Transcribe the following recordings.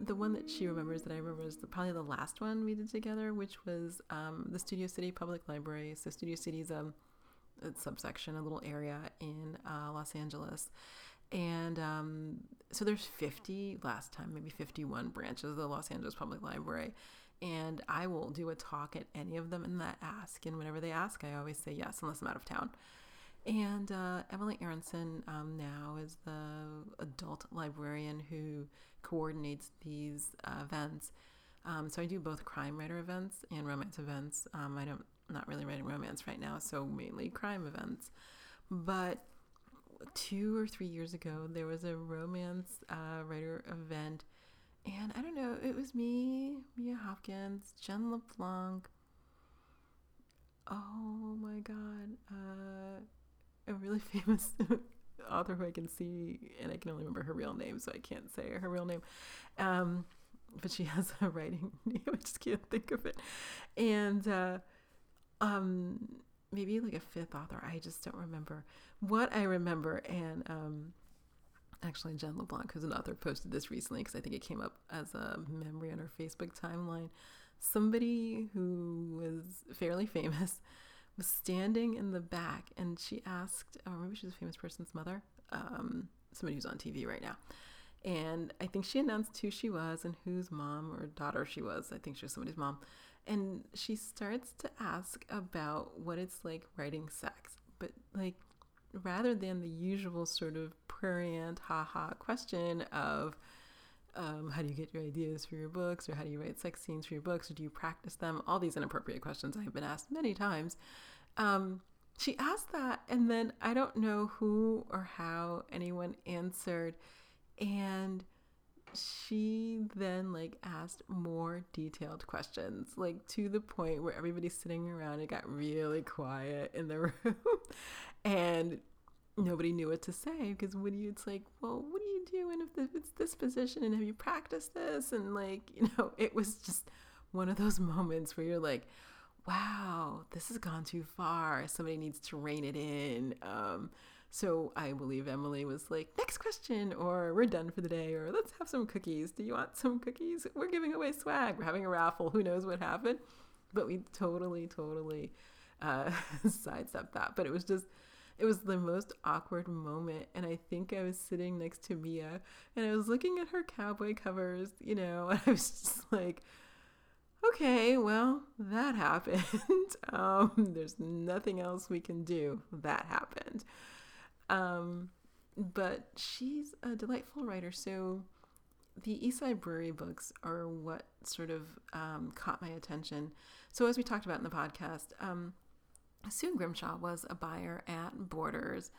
the one that she remembers that I remember is the, probably the last one we did together, which was um, the Studio City Public Library. So Studio City's um, a subsection, a little area in uh, Los Angeles. And um, so there's 50, last time, maybe 51 branches of the Los Angeles Public Library. And I will do a talk at any of them and that ask. And whenever they ask, I always say yes, unless I'm out of town. And uh, Emily Aronson um, now is the adult librarian who coordinates these uh, events. Um, so I do both crime writer events and romance events. Um, I don't not really writing romance right now, so mainly crime events. But two or three years ago, there was a romance uh, writer event, and I don't know, it was me, Mia Hopkins, Jen LeBlanc. Oh my God, uh, a really famous author who I can see, and I can only remember her real name, so I can't say her real name. Um, but she has a writing name, I just can't think of it. And uh, um, maybe like a fifth author, I just don't remember. What I remember, and um, actually, Jen LeBlanc, who's an author, posted this recently because I think it came up as a memory on her Facebook timeline. Somebody who was fairly famous was standing in the back and she asked, or maybe she's a famous person's mother, um, somebody who's on TV right now. And I think she announced who she was and whose mom or daughter she was. I think she was somebody's mom. And she starts to ask about what it's like writing sex. But like, rather than the usual sort of prurient, haha question of, um, how do you get your ideas for your books or how do you write sex scenes for your books or do you practice them? All these inappropriate questions i've been asked many times. Um, she asked that and then i don't know who or how anyone answered and she then like asked more detailed questions like to the point where everybody's sitting around it got really quiet in the room and nobody knew what to say because when you it's like well what do you do and if it's this position and have you practiced this? And like you know it was just one of those moments where you're like wow this has gone too far. Somebody needs to rein it in. Um, so i believe emily was like next question or we're done for the day or let's have some cookies. Do you want some cookies? We're giving away swag. We're having a raffle. Who knows what happened? But we totally totally uh, sidestepped that. But it was just it was the most awkward moment and i think i was sitting next to mia and i was looking at her cowboy covers you know and i was just like okay well that happened. Um, there's nothing else we can do. That happened. Um, but she's a delightful writer so the Eastside Brewery books are what sort of um, caught my attention. So, as we talked about in the podcast, um, Sue Grimshaw was a buyer at Borders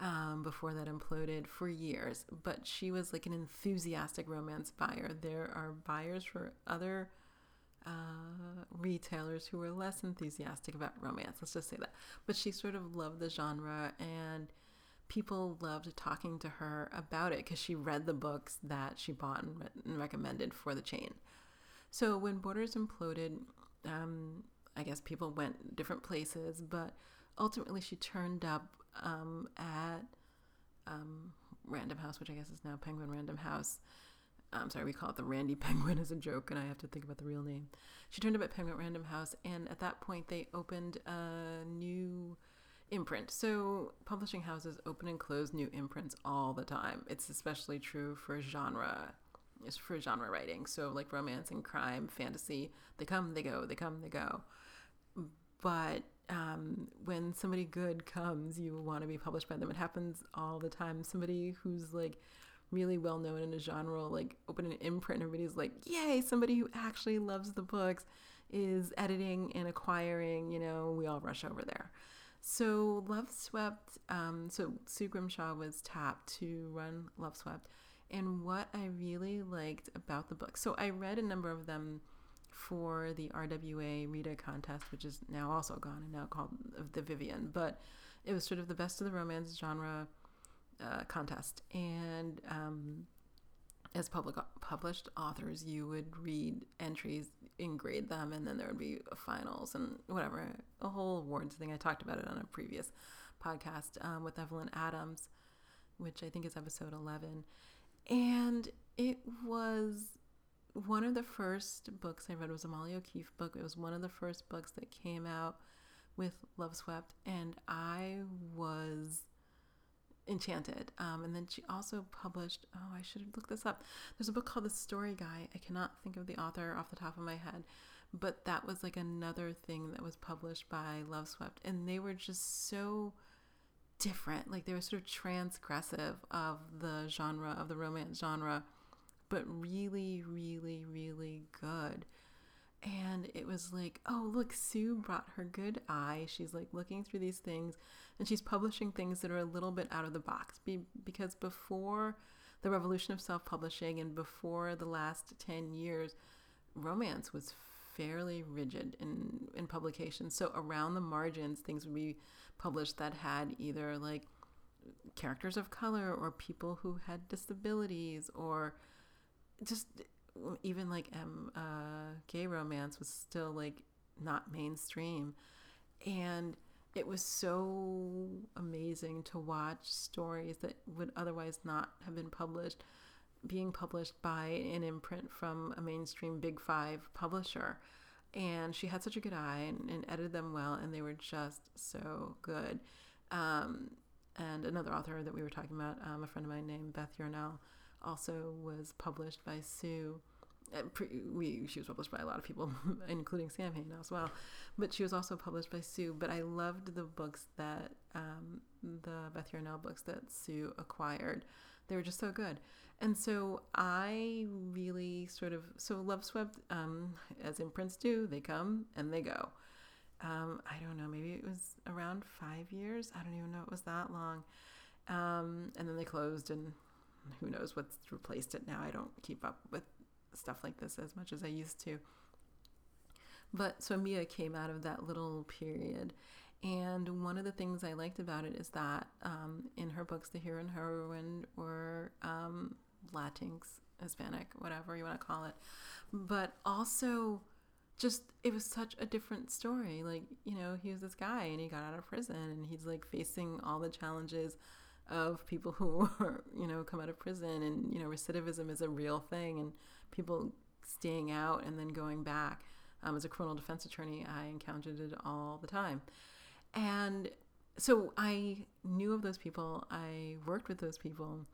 um, before that imploded for years, but she was like an enthusiastic romance buyer. There are buyers for other uh, retailers who were less enthusiastic about romance. Let's just say that. But she sort of loved the genre, and people loved talking to her about it because she read the books that she bought and, re- and, recommended for the chain. So when Borders imploded, um, I guess people went different places, but ultimately she turned up um, at um, Random House, which I guess is now Penguin Random House. I'm sorry, we call it the Randy Penguin as a joke, and I have to think about the real name. She turned up at Penguin Random House, and at that point, they opened a new imprint. So, publishing houses open and close new imprints all the time. It's especially true for genre. It's for genre writing. So, like romance and crime, fantasy, they come, they go, they come, they go. But um, when somebody good comes, you want to be published by them. It happens all the time. Somebody who's like really well known in a genre, like open an imprint, and everybody's like, yay, somebody who actually loves the books is editing and acquiring, you know, we all rush over there. So Loveswept, um, so Sue Grimshaw was tapped to run Loveswept. And what I really liked about the book, so I read a number of them for the RWA Rita contest, which is now also gone and now called the Vivian, but it was sort of the best of the romance genre uh, contest. And um, as public published authors, you would read entries, and grade them, and then there would be finals and whatever, a whole awards thing. I talked about it on a previous podcast um, with Evelyn Adams, which I think is episode 11. And it was one of the first books I read was a Molly O'Keefe book. It was one of the first books that came out with Loveswept, and I was enchanted. Um, and then she also published, oh, I should look this up. There's a book called The Story Guy. I cannot think of the author off the top of my head, but that was like another thing that was published by Loveswept. And they were just so different. Like they were sort of transgressive of the genre, of the romance genre, but really, really, really good and it was like, oh, look, Sue brought her good eye. She's like looking through these things and she's publishing things that are a little bit out of the box. Be- because before the revolution of self publishing and before the last 10 years, romance was fairly rigid in, in publication. So around the margins, things would be published that had either like characters of color or people who had disabilities or just even like um, uh, gay romance was still like not mainstream, and it was so amazing to watch stories that would otherwise not have been published being published by an imprint from a mainstream big five publisher. And she had such a good eye and, and edited them well and they were just so good. Um, and another author that we were talking about um, a friend of mine named beth yarnall also was published by Sue. Uh, we she was published by a lot of people, including Samhain as well. But she was also published by Sue. But I loved the books that um, the Beth Yarnall books that Sue acquired. They were just so good. And so I really sort of so Loveswept, um, as imprints do, they come and they go. Um, I don't know, maybe it was around five years. I don't even know it was that long. Um, and then they closed and who knows what's replaced it now. I don't keep up with stuff like this as much as I used to. But so Mia came out of that little period. And one of the things I liked about it is that um, in her books, the hero and heroine were um, Latinx, Hispanic, whatever you want to call it. But also, just it was such a different story. Like, you know, he was this guy and he got out of prison and he's like facing all the challenges of people who are, you know, come out of prison and, you know, recidivism is a real thing and people staying out and then going back. Um, as a criminal defense attorney, I encountered it all the time. And so I knew of those people, I worked with those people,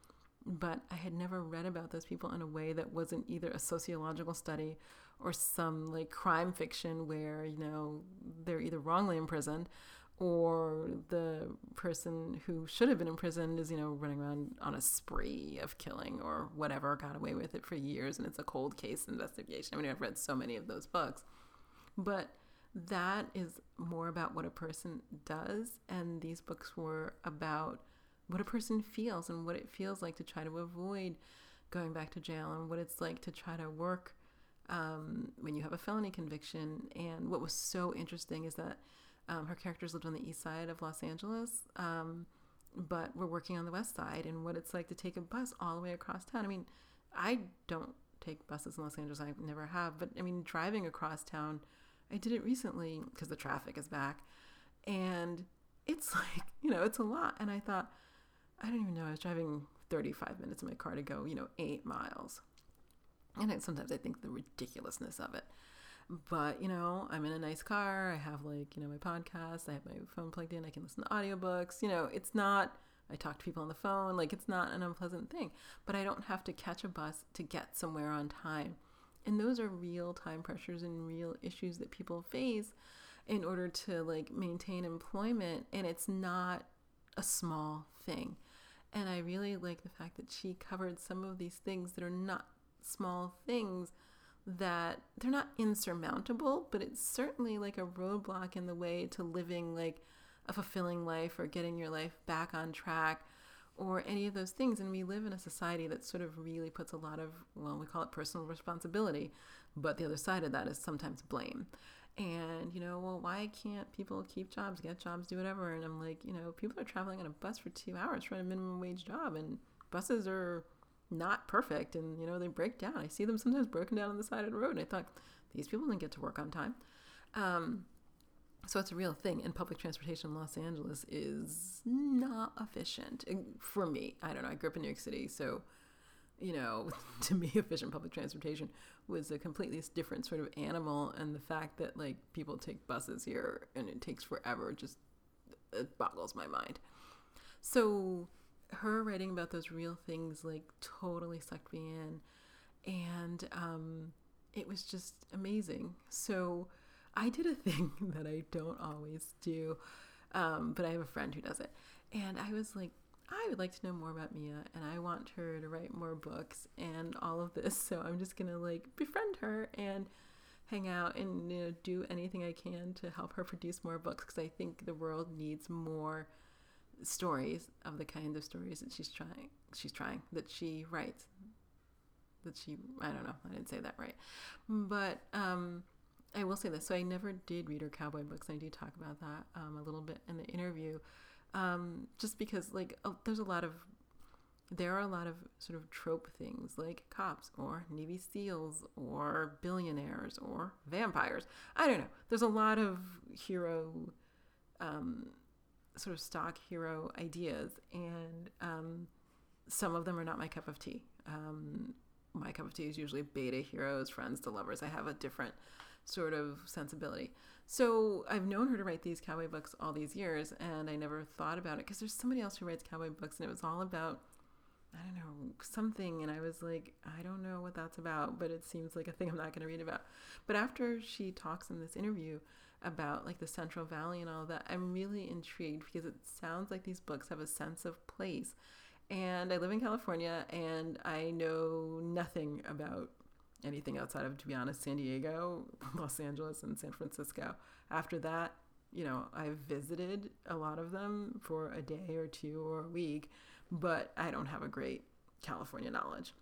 but I had never read about those people in a way that wasn't either a sociological study or some like crime fiction where, you know, they're either wrongly imprisoned or the person who should have been imprisoned is, you know, running around on a spree of killing or whatever, got away with it for years, and it's a cold case investigation. I mean, I've read so many of those books. But that is more about what a person does, and these books were about what a person feels and what it feels like to try to avoid going back to jail and what it's like to try to work um, when you have a felony conviction. And what was so interesting is that um, her characters lived on the east side of Los Angeles, um, but were working on the west side, and what it's like to take a bus all the way across town. I mean, I don't take buses in Los Angeles, I never have, but I mean, driving across town, I did it recently because the traffic is back, and it's like, you know, it's a lot. And I thought, I don't even know, I was driving 35 minutes in my car to go, you know, eight miles. And I, sometimes I think the ridiculousness of it. But, you know, I'm in a nice car. I have like, you know, my podcast. I have my phone plugged in. I can listen to audiobooks. You know, it's not, I talk to people on the phone. Like, it's not an unpleasant thing. But I don't have to catch a bus to get somewhere on time. And those are real time pressures and real issues that people face in order to like maintain employment. And it's not a small thing. And I really like the fact that she covered some of these things that are not small things that they're not insurmountable, but it's certainly like a roadblock in the way to living like a fulfilling life or getting your life back on track or any of those things. And we live in a society that sort of really puts a lot of, well, we call it personal responsibility, but the other side of that is sometimes blame. And, you know, well, why can't people keep jobs, get jobs, do whatever? And I'm like, you know, people are traveling on a bus for two hours for a minimum wage job, and buses are not perfect and you know they break down. I see them sometimes broken down on the side of the road and i thought these people didn't get to work on time. Um, so it's a real thing and public transportation in los angeles is not efficient for me i don't know i grew up in new york city so you know to me efficient public transportation was a completely different sort of animal and the fact that like people take buses here and it takes forever just it boggles my mind. So her writing about those real things like totally sucked me in. And um, it was just amazing. So i did a thing that i don't always do um, but i have a friend who does it. And i was like i would like to know more about mia and i want her to write more books and all of this so i'm just gonna like befriend her and hang out and you know, do anything i can to help her produce more books because i think the world needs more stories of the kind of stories that she's trying she's trying that she writes that she I don't know I didn't say that right but um I will say this so I never did read her cowboy books I do talk about that um, a little bit in the interview um, just because like oh, there's a lot of there are a lot of sort of trope things like cops or Navy SEALs or billionaires or vampires. I don't know. There's a lot of hero um, sort of stock hero ideas, and um, some of them are not my cup of tea. Um, my cup of tea is usually beta heroes, friends to lovers. I have a different sort of sensibility. So I've known her to write these cowboy books all these years, and I never thought about it because there's somebody else who writes cowboy books, and it was all about I don't know something, and I was like, I don't know what that's about, but it seems like a thing I'm not going to read about. But after she talks in this interview about like the Central Valley and all that, I'm really intrigued because it sounds like these books have a sense of place. And I live in California and I know nothing about anything outside of, to be honest, San Diego, Los Angeles, and San Francisco. After that, you know, I've visited a lot of them for a day or two or a week, but I don't have a great California knowledge.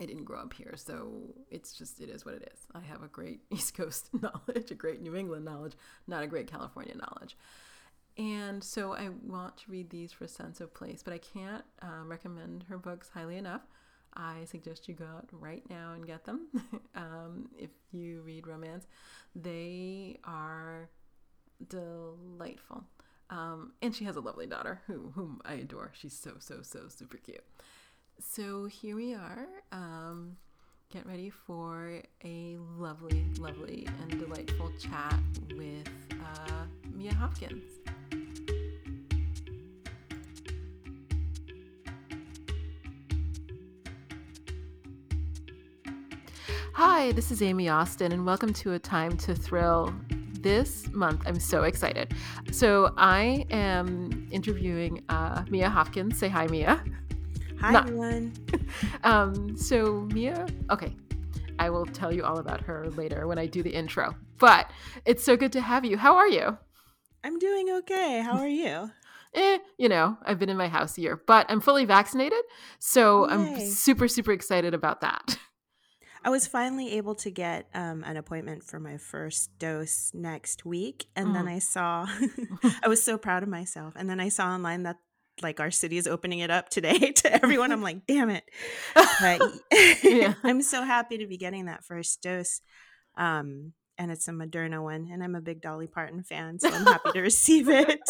I didn't grow up here, so it's just it is what it is. I have a great East Coast knowledge, a great New England knowledge, not a great California knowledge. And so I want to read these for a sense of place, but I can't um, recommend her books highly enough. I suggest you go out right now and get them. um, if you read romance, they are delightful. Um, and she has a lovely daughter who, whom I adore. She's so, so, so super cute so here we are. Um, get ready for a lovely, lovely, and delightful chat with uh, Mia Hopkins. Hi, this is Aime Austin, and welcome to A Time to Thrill. This month, I'm so excited. So, I am interviewing uh, Mia Hopkins. Say hi, Mia. Hi, Not, everyone. um, so, Mia, okay, I will tell you all about her later when I do the intro. But it's so good to have you. How are you? I'm doing okay. How are you? eh, you know, I've been in my house a year, but I'm fully vaccinated. So Yay. I'm super, super excited about that. I was finally able to get um, an appointment for my first dose next week. And then Mm. I saw, I was so proud of myself. And then I saw online that like our city is opening it up today to everyone. I'm like, damn it. Yeah. I'm so happy to be getting that first dose. Um, and it's a Moderna one. And I'm a big Dolly Parton fan. So I'm happy to receive it.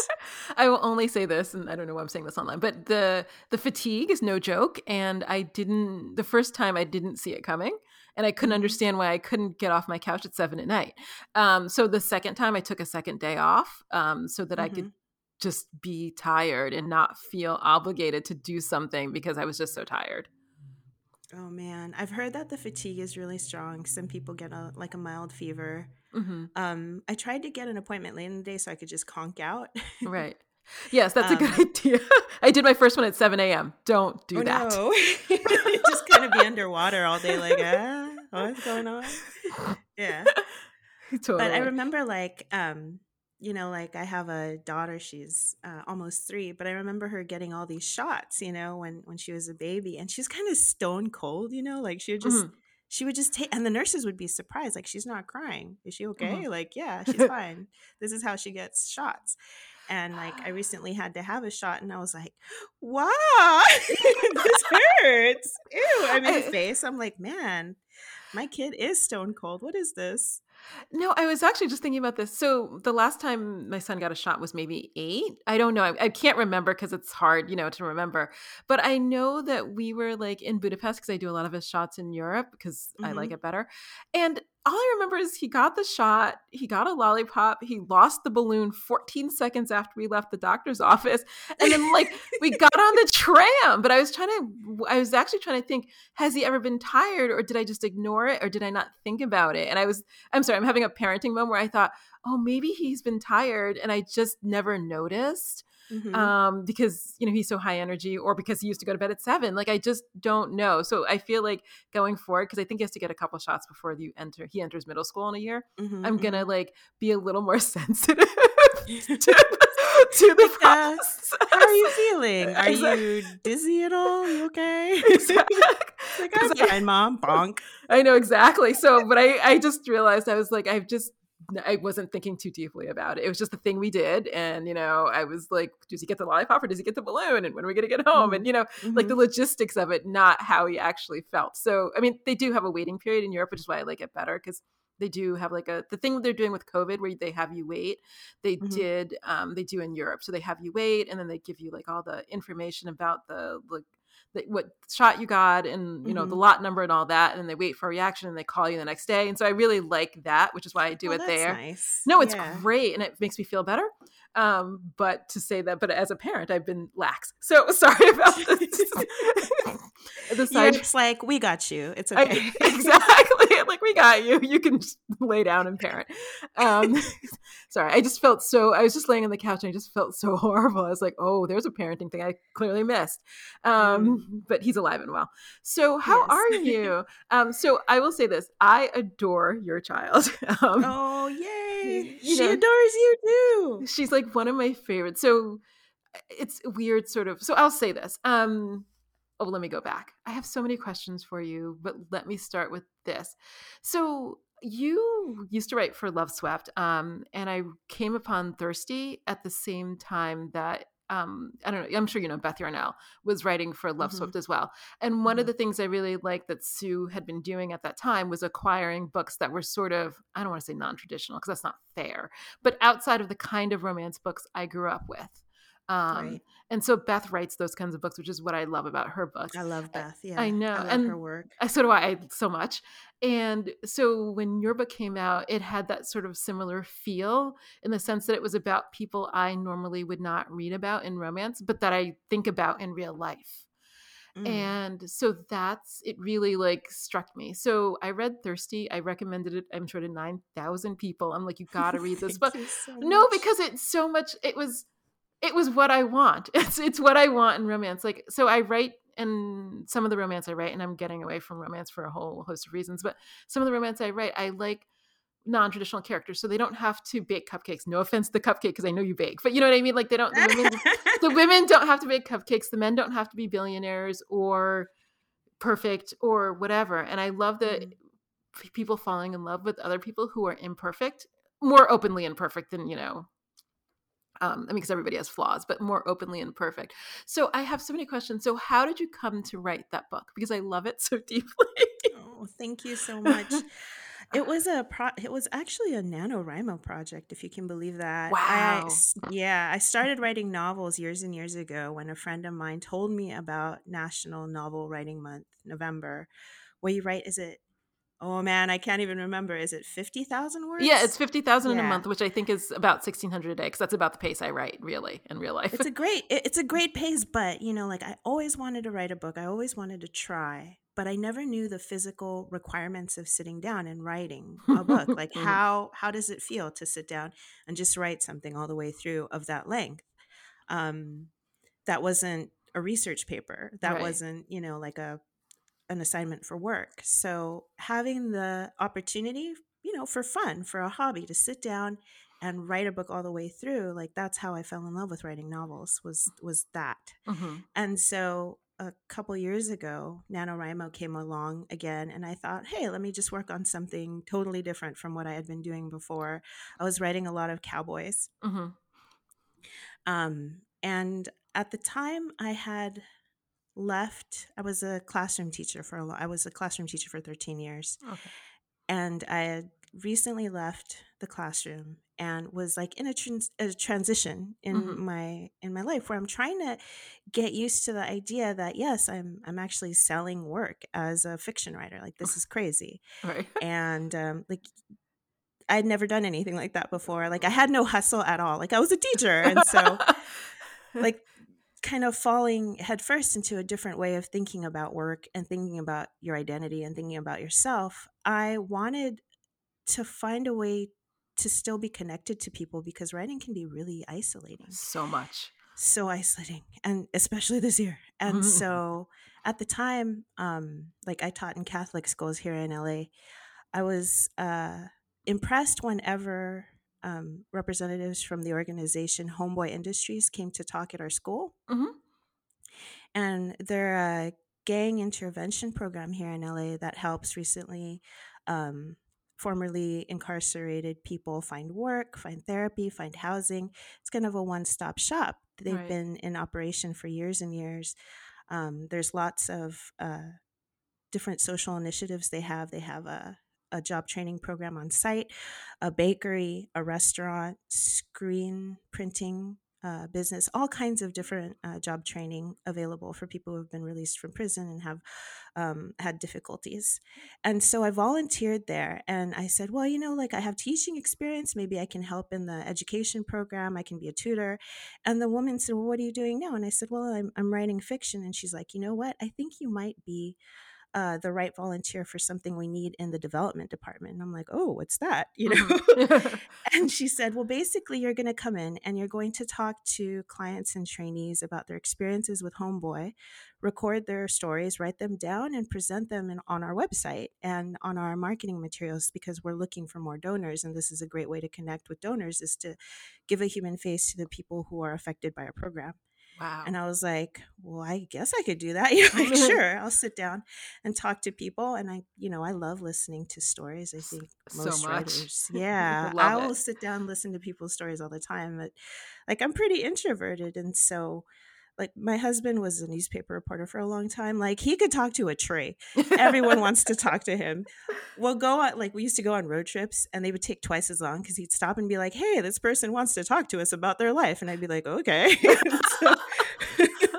I will only say this, and I don't know why I'm saying this online, but the the fatigue is no joke. And I didn't the first time I didn't see it coming, and I couldn't Mhm. understand why I couldn't get off my couch at seven at night. Um, so the second time I took a second day off, um, so that I could Mhm. Just be tired and not feel obligated to do something because I was just so tired. Oh man, I've heard that the fatigue is really strong. Some people get a like a mild fever. hmm Um, I tried to get an appointment late in the day so I could just conk out. Right. Yes, that's a good Um, idea. I did my first one at 7 a.m. Don't do oh that. no, just kind of be underwater all day, like ah, what's going on? Yeah, totally. but I remember like um, you know, like I have a daughter. She's uh, almost three, but I remember her getting all these shots. You know, when when she was a baby, and she's kind of stone cold. You know, like she would just Mhm. she would just take and the nurses would be surprised like she's not crying is she okay Mhm. like yeah she's fine this is how she gets shots and like i recently had to have a shot and i was like wow this hurts ew i made a I- face i'm like man my kid is stone cold what is this No, I was actually just thinking about this. So the last time my son got a shot was maybe eight. I don't know. I, I can't remember because it's hard, you know, to remember. But I know that we were like in Budapest because I do a lot of his shots in Europe because I like mm-hmm. it better. And all I remember is he got the shot, he got a lollipop, he lost the balloon 14 seconds after we left the doctor's office. And then like we got on the tram. But I was trying to, I was actually trying to think, has he ever been tired or did I just ignore it or did I not think about it? And I was, I'm sorry, I'm having a parenting moment where I thought, oh, maybe he's been tired and I just never noticed Mhm. um, because, you know, he's so high energy or because he used to go to bed at seven. Like, I just don't know. So I feel like going forward, because I think he has to get a couple shots before you enter, he enters middle school in a year. Mhm, I'm going to like be a little more sensitive to, to the Like, uh, process. how are you feeling are Exactly. you dizzy at all you okay Exactly. like i'm I- fine mom bonk I know exactly. So, but I, I just realized I was like, I've just, I wasn't thinking too deeply about it. It was just the thing we did. And, you know, I was like, does he get the lollipop or does he get the balloon? And when are we going to get home? And, you know, like the logistics of it, not how he actually felt. So, I mean, they do have a waiting period in Europe, which is why I like it better because they do have like a, the thing they're doing with COVID where they have you wait, they Mhm. did, um, they do in Europe. So they have you wait and then they give you like all the information about the, like, the, what shot you got and you know the Mhm. lot number and all that and then they wait for a reaction and they call you the next day and so i really like that which is why i do Oh, it that's there nice. no it's Yeah. great and it makes me feel better um but to say that but as a parent i've been lax. So sorry about this. The You're side just like, we got you. It's I- okay. exactly. Like we got you. You can lay down and parent. Um sorry. I just felt so i was just laying on the couch and i just felt so horrible. I was like oh there's a parenting thing i clearly missed. Um but he's alive and well. So how Yes. are you? Um so i will say this. I adore your child. Um oh, yay. she know- adores you too. she's like one of my favorites so it's weird sort of so i'll say this um oh let me go back i have so many questions for you but let me start with this so you used to write for loveswept um and i came upon thirsty at the same time that um, I don't know. I'm sure you know Beth Yarnall was writing for Love Mhm. Swept as well. And one of Mhm. the things I really liked that Sue had been doing at that time was acquiring books that were sort of, I don't want to say non traditional because that's not fair, but outside of the kind of romance books I grew up with. Um, Right. And so Beth writes those kinds of books, which is what I love about her books. I love Beth. Yeah. I know, I love and- her work. I so do I so much. And so when your book came out, it had that sort of similar feel in the sense that it was about people I normally would not read about in romance, but that I think about in real life. Mm. And so that's it really like struck me. So I read Thirsty. I recommended it, I'm sure to 9,000 people. I'm like, you got to read this book. so No, because it's so much it was it was what I want. It's it's what I want in romance. Like so I write and some of the romance I write, and I'm getting away from romance for a whole host of reasons, but some of the romance I write, I like non-traditional characters so they don't have to bake cupcakes no offense to the cupcake because i know you bake but you know what i mean like they don't the women, the women don't have to bake cupcakes the men don't have to be billionaires or perfect or whatever. And I love that Mm. people falling in love with other people who are imperfect, more openly imperfect than, you know, um, I mean, because everybody has flaws, but more openly imperfect. So I have so many questions. So how did you come to write that book? Because I love it so deeply. Oh, thank you so much. It was a pro it was actually a NaNoWriMo project, if you can believe that. Wow. s- yeah, I started writing novels years and years ago when a friend of mine told me about National Novel Writing Month, November, where you write, is it, oh man, I can't even remember. Is it 50,000 words? Yeah, it's words? 50,000 in a month, which I think is about 1600 a day because that's about the pace I write really in real life. It's a great it's a great pace, but you know, like I always wanted to write a book. I always wanted to try, but I never knew the physical requirements of sitting down and writing a book. Like how how does it feel to sit down and just write something all the way through of that length? Um that wasn't a research paper. That right. wasn't, you know, like a an assignment for work. So having the opportunity, you know, for fun, for a hobby to sit down and write a book all the way through, like that's how I fell in love with writing novels was was that. hmm And so a couple years ago, NaNoWriMo came along again and I thought, "Hey, let me just work on something totally different from what I had been doing before." I was writing a lot of cowboys. hmm Um and at the time I had left I was a classroom teacher for a lo- I was a classroom teacher for 13 years. Okay. and I had recently left the classroom and was like in a, trans- a transition in hmm my in my life where I'm trying to get used to the idea that yes I'm I'm actually selling work as a fiction writer like this is crazy. Right. and um, like I'd never done anything like that before. Like I had no hustle at all. Like I was a teacher and so like kind of falling headfirst into a different way of thinking about work and thinking about your identity and thinking about yourself, I wanted to find a way to still be connected to people because writing can be really isolating. so much. So isolating, and especially this year. And so at the time, um, like I taught in Catholic schools here in LA, I was uh, impressed whenever um, representatives from the organization Homeboy Industries came to talk at our school hmm and they're a gang intervention program here in LA that helps recently um, formerly incarcerated people find work, find therapy, find housing. It's kind of a one stop shop. They've Right. been in operation for years and years. Um, there's lots of uh, different social initiatives they have. They have a, a job training program on site, a bakery, a restaurant, screen printing uh, business, all kinds of different uh, job training available for people who have been released from prison and have um, had difficulties. And so I volunteered there and I said, well, you know, like I have teaching experience. Maybe I can help in the education program. I can be a tutor. And the woman said, well, what are you doing now? And I said, well, I'm, I'm writing fiction. And she's like, you know what? I think you might be uh, the right volunteer for something we need in the development department. And I'm like, oh, what's that? You know? hmm and she said, well, basically, you're going to come in and you're going to talk to clients and trainees about their experiences with Homeboy, record their stories, write them down, and present them in, on our website and on our marketing materials because we're looking for more donors. And this is a great way to connect with donors is to give a human face to the people who are affected by our program. Wow. And I was like, well, I guess I could do that. You know, like, sure, I'll sit down and talk to people. And I, you know, I love listening to stories. I think so most much. writers, yeah, I will it. sit down and listen to people's stories all the time. But like, I'm pretty introverted. And so, like, my husband was a newspaper reporter for a long time. Like, he could talk to a tree. Everyone wants to talk to him. We'll go on, like, we used to go on road trips and they would take twice as long because he'd stop and be like, hey, this person wants to talk to us about their life. And I'd be like, okay. So,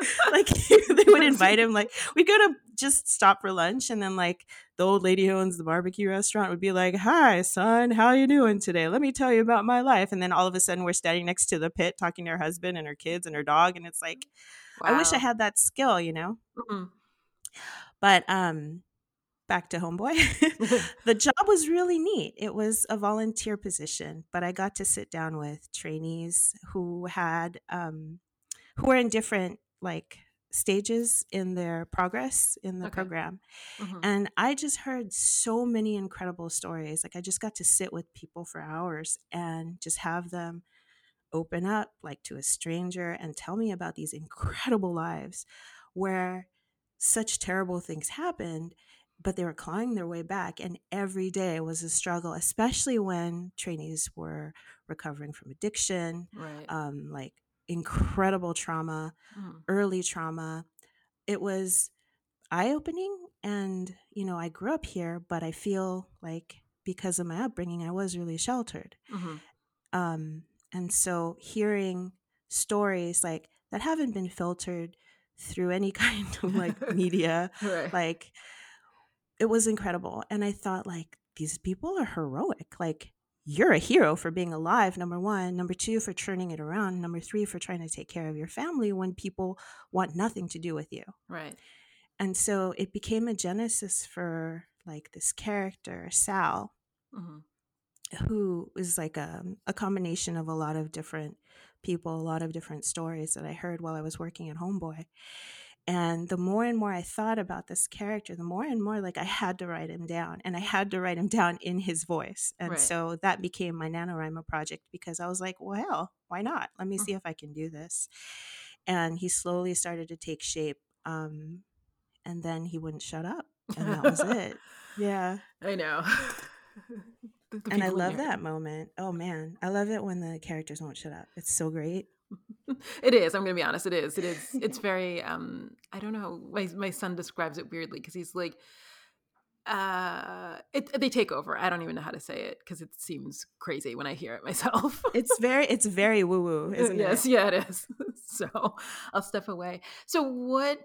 like they would invite him like we go to just stop for lunch and then like the old lady who owns the barbecue restaurant would be like hi son how you doing today? Let me tell you about my life. And then all of a sudden we're standing next to the pit talking to her husband and her kids and her dog and it's like i wish i had that skill you know? Mhm. but um back to homeboy. The job was really neat. It was a volunteer position but i got to sit down with trainees who had um who were in different like stages in their progress in the okay. program hmm and i just heard so many incredible stories like i just got to sit with people for hours and just have them open up like to a stranger and tell me about these incredible lives where such terrible things happened, but they were clawing their way back. And every day was a struggle, especially when trainees were recovering from addiction, Right. um, like incredible trauma, Mhm. early trauma. It was eye opening. And, you know, I grew up here, but I feel like because of my upbringing, I was really sheltered. Mhm. Um, and so hearing stories like that haven't been filtered through any kind of like media, Right. like it was incredible. And I thought, like, these people are heroic. Like, you're a hero for being alive, number one. Number two, for turning it around. Number three, for trying to take care of your family when people want nothing to do with you. Right. And so it became a genesis for like this character, Sal, Mhm. who is like a, a combination of a lot of different people, a lot of different stories that I heard while I was working at Homeboy. And the more and more I thought about this character, the more and more like I had to write him down and I had to write him down in his voice. And Right. so that became my NaNoWriMo project because I was like, well, why not? Let me Mm. see if I can do this. And he slowly started to take shape. Um, and then he wouldn't shut up. And that was it. Yeah. I know. And I love that moment. Oh man, I love it when the characters won't shut up. It's so great. It is. I'm gonna be honest. It is. It is. It's very. Um. I don't know. My my son describes it weirdly because he's like, uh, it. They take over. I don't even know how to say it because it seems crazy when I hear it myself. It's very it's very woo woo, isn't yes. it? Yes. Yeah. It is. so I'll step away. So what?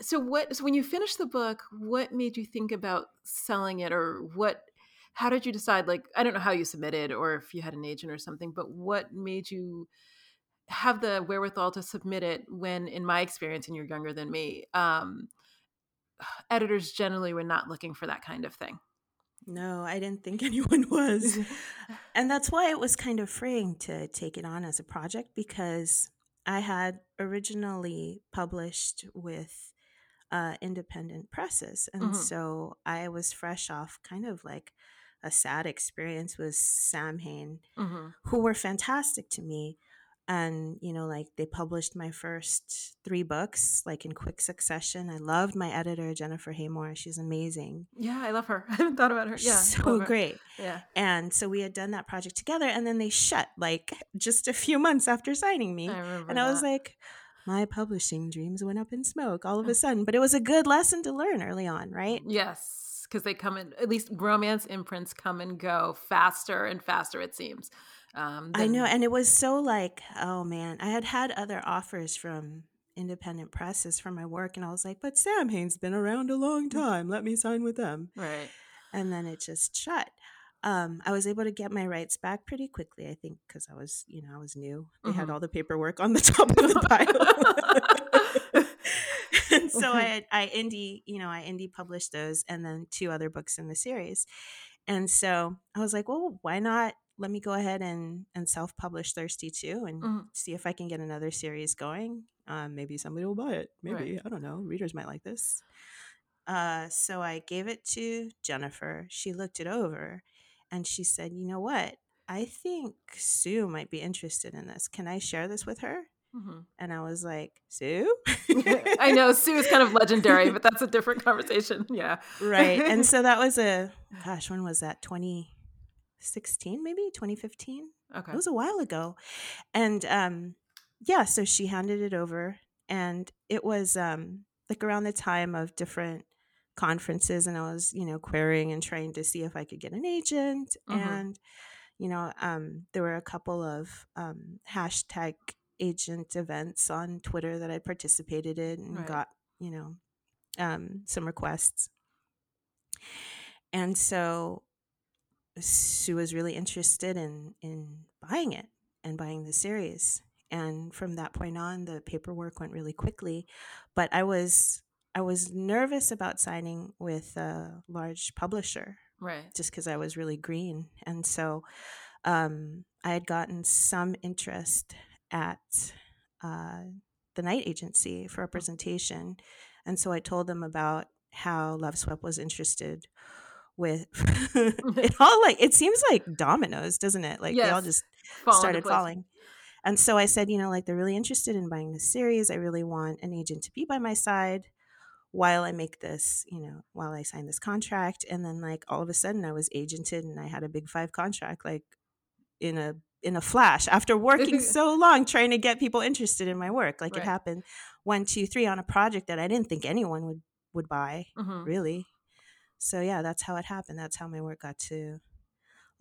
So what? So when you finished the book, what made you think about selling it, or what? How did you decide? Like, I don't know how you submitted, or if you had an agent or something, but what made you? Have the wherewithal to submit it when in my experience and you're younger than me um editors generally were not looking for that kind of thing No, I didn't think anyone was. and that's why it was kind of freeing to take it on as a project because I had originally published with uh, independent presses. And Mhm. so I was fresh off kind of like a sad experience with Samhain, hmm who were fantastic to me. And, you know, like they published my first three books like in quick succession. I loved my editor, Jennifer Haymore. She's amazing. yeah i love her i haven't thought about her yeah so her. great. yeah And so we had done that project together, and then they shut like just a few months after signing me. i remember and I was like, my publishing dreams went up in smoke all of a mm. sudden. But it was a good lesson to learn early on, right? yes because they come in at least romance imprints come and go faster and faster it seems um I know. And it was so like, oh man, I had had other offers from independent presses for my work, and I was like, but Samhain's been around a long time. Let me sign with them. right and then it just shut. Um, I was able to get my rights back pretty quickly, I think, because I was, you know, I was new. They had Mhm. all the paperwork on the top of the pile. and so I, had- I indie, you know, I indie published those and then two other books in the series. And so I was like, well, why not? Let me go ahead and, and self publish Thirsty too and Mhm. see if I can get another series going. Um, maybe somebody will buy it. Right. Maybe. I don't know. Readers might like this. Uh, so I gave it to Jennifer. She looked it over and she said, You know what? I think Sue might be interested in this. Can I share this with her? Mhm. And I was like, Sue? i know sue is kind of legendary but that's a different conversation yeah right. And so that was a, gosh, when was that? 2016, maybe 2015? okay It was a while ago. And um, yeah, so she handed it over. And it was um, like around the time of different conferences. And I was, you know, querying and trying to see if I could get an agent. Mhm. And, you know, um, there were a couple of um, hashtag agent events on Twitter that I participated in and Right. got, you know, um, some requests. And so Sue was really interested in in buying it and buying the series. And from that point on, the paperwork went really quickly. But I was I was nervous about signing with a large publisher right just because I was really green. And so um, I had gotten some interest at uh, the Knight agency for representation. And so I told them about how Loveswept was interested with it all like it seems like dominoes doesn't it like they all just Fall started falling and so i said you know like they're really interested in buying this series i really want an agent to be by my side while I make this, you know, while I sign this contract. And then like all of a sudden I was agented and I had a big five contract like in a in a flash after working so long trying to get people interested in my work. Like Right. it happened one, two, three on a project that I didn't think anyone would would buy, Mhm. really. So yeah, that's how it happened. That's how my work got to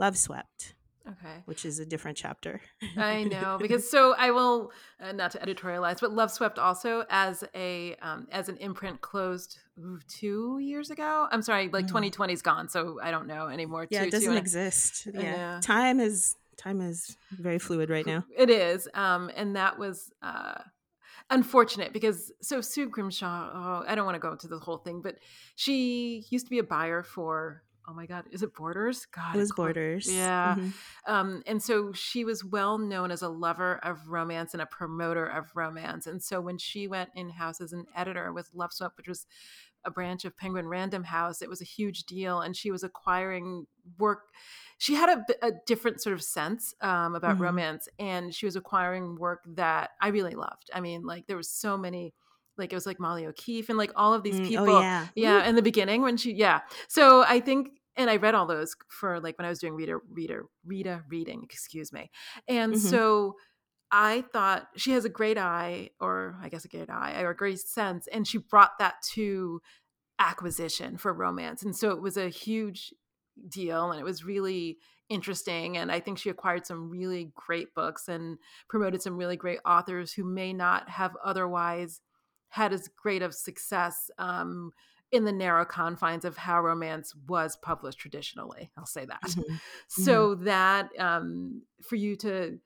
Loveswept, Okay. which is a different chapter. I know because so I will uh, not to editorialize, but Loveswept also as a um, as an imprint closed ooh, two years ago. I'm sorry, like Mhm. 2020 is gone, so I don't know anymore. yeah, Two- it doesn't a- exist. I Yeah. Time is time is very fluid right now. It is, um, and that was uh, unfortunate because so Sue Grimshaw. Oh, I don't want to go into the whole thing, but she used to be a buyer for. Oh my God, is it Borders? God, It was Borders. Yeah, Mhm. um, and so she was well known as a lover of romance and a promoter of romance. And so when she went in house as an editor with Loveswept, which was a branch of Penguin Random House, it was a huge deal. And she was acquiring work. She had a different sort of sense um, about Mhm. romance, and she was acquiring work that I really loved. I mean, like there was so many, like it was like Molly O'Keefe and like all of these Mm, people Oh yeah. yeah in the beginning when she yeah so i think and i read all those for like when i was doing reader reader reader reading excuse me and Mhm. so i thought she has a great eye or i guess a great eye or a great sense and she brought that to acquisition for romance and so it was a huge deal and it was really interesting and i think she acquired some really great books and promoted some really great authors who may not have otherwise had as great of success um, in the narrow confines of how romance was published traditionally. I'll say that. Mhm. So that um, for you to,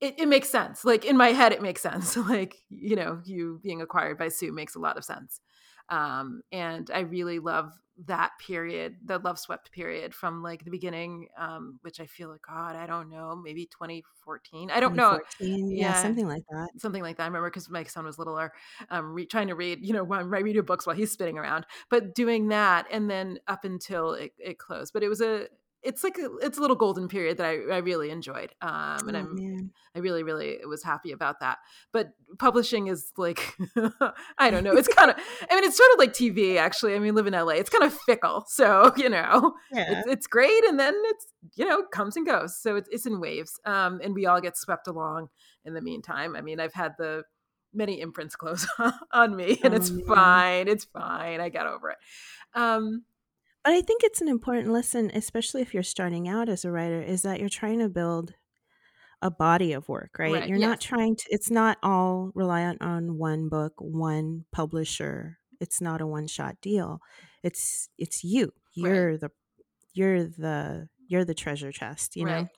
it, it makes sense. Like in my head, it makes sense. like you know, you being acquired by Sue makes a lot of sense. Um, and I really love that period, the loveswept period from like the beginning, um, which I feel like God, I don't know, maybe 2014. I don't know Yeah, Yeah. something like that. something like that. I remember because my son was littler, um, re- trying to read, you know, while I read books while he's spinning around, but doing that, and then up until it, it closed. But it was a, it's like a, it's a little golden period that I, I really enjoyed, um, and oh, I'm, man. I really, really was happy about that. But publishing is like, I don't know, it's kind of, I mean, it's sort of like TV. Actually, I mean, live in LA, it's kind of fickle, so you know, Yeah. it's, it's great and then it's you know comes and goes so it's, it's in waves um and we all get swept along in the meantime i mean i've had the many imprints close on me and Oh, it's man. fine it's fine i got over it um But I think it's an important lesson, especially if you're starting out as a writer, is that you're trying to build a body of work, right? Right, You're not trying to, it's not all reliant on one book, one publisher. It's not a one shot deal. It's, it's you. You're the, you're the, you're the treasure chest, you know?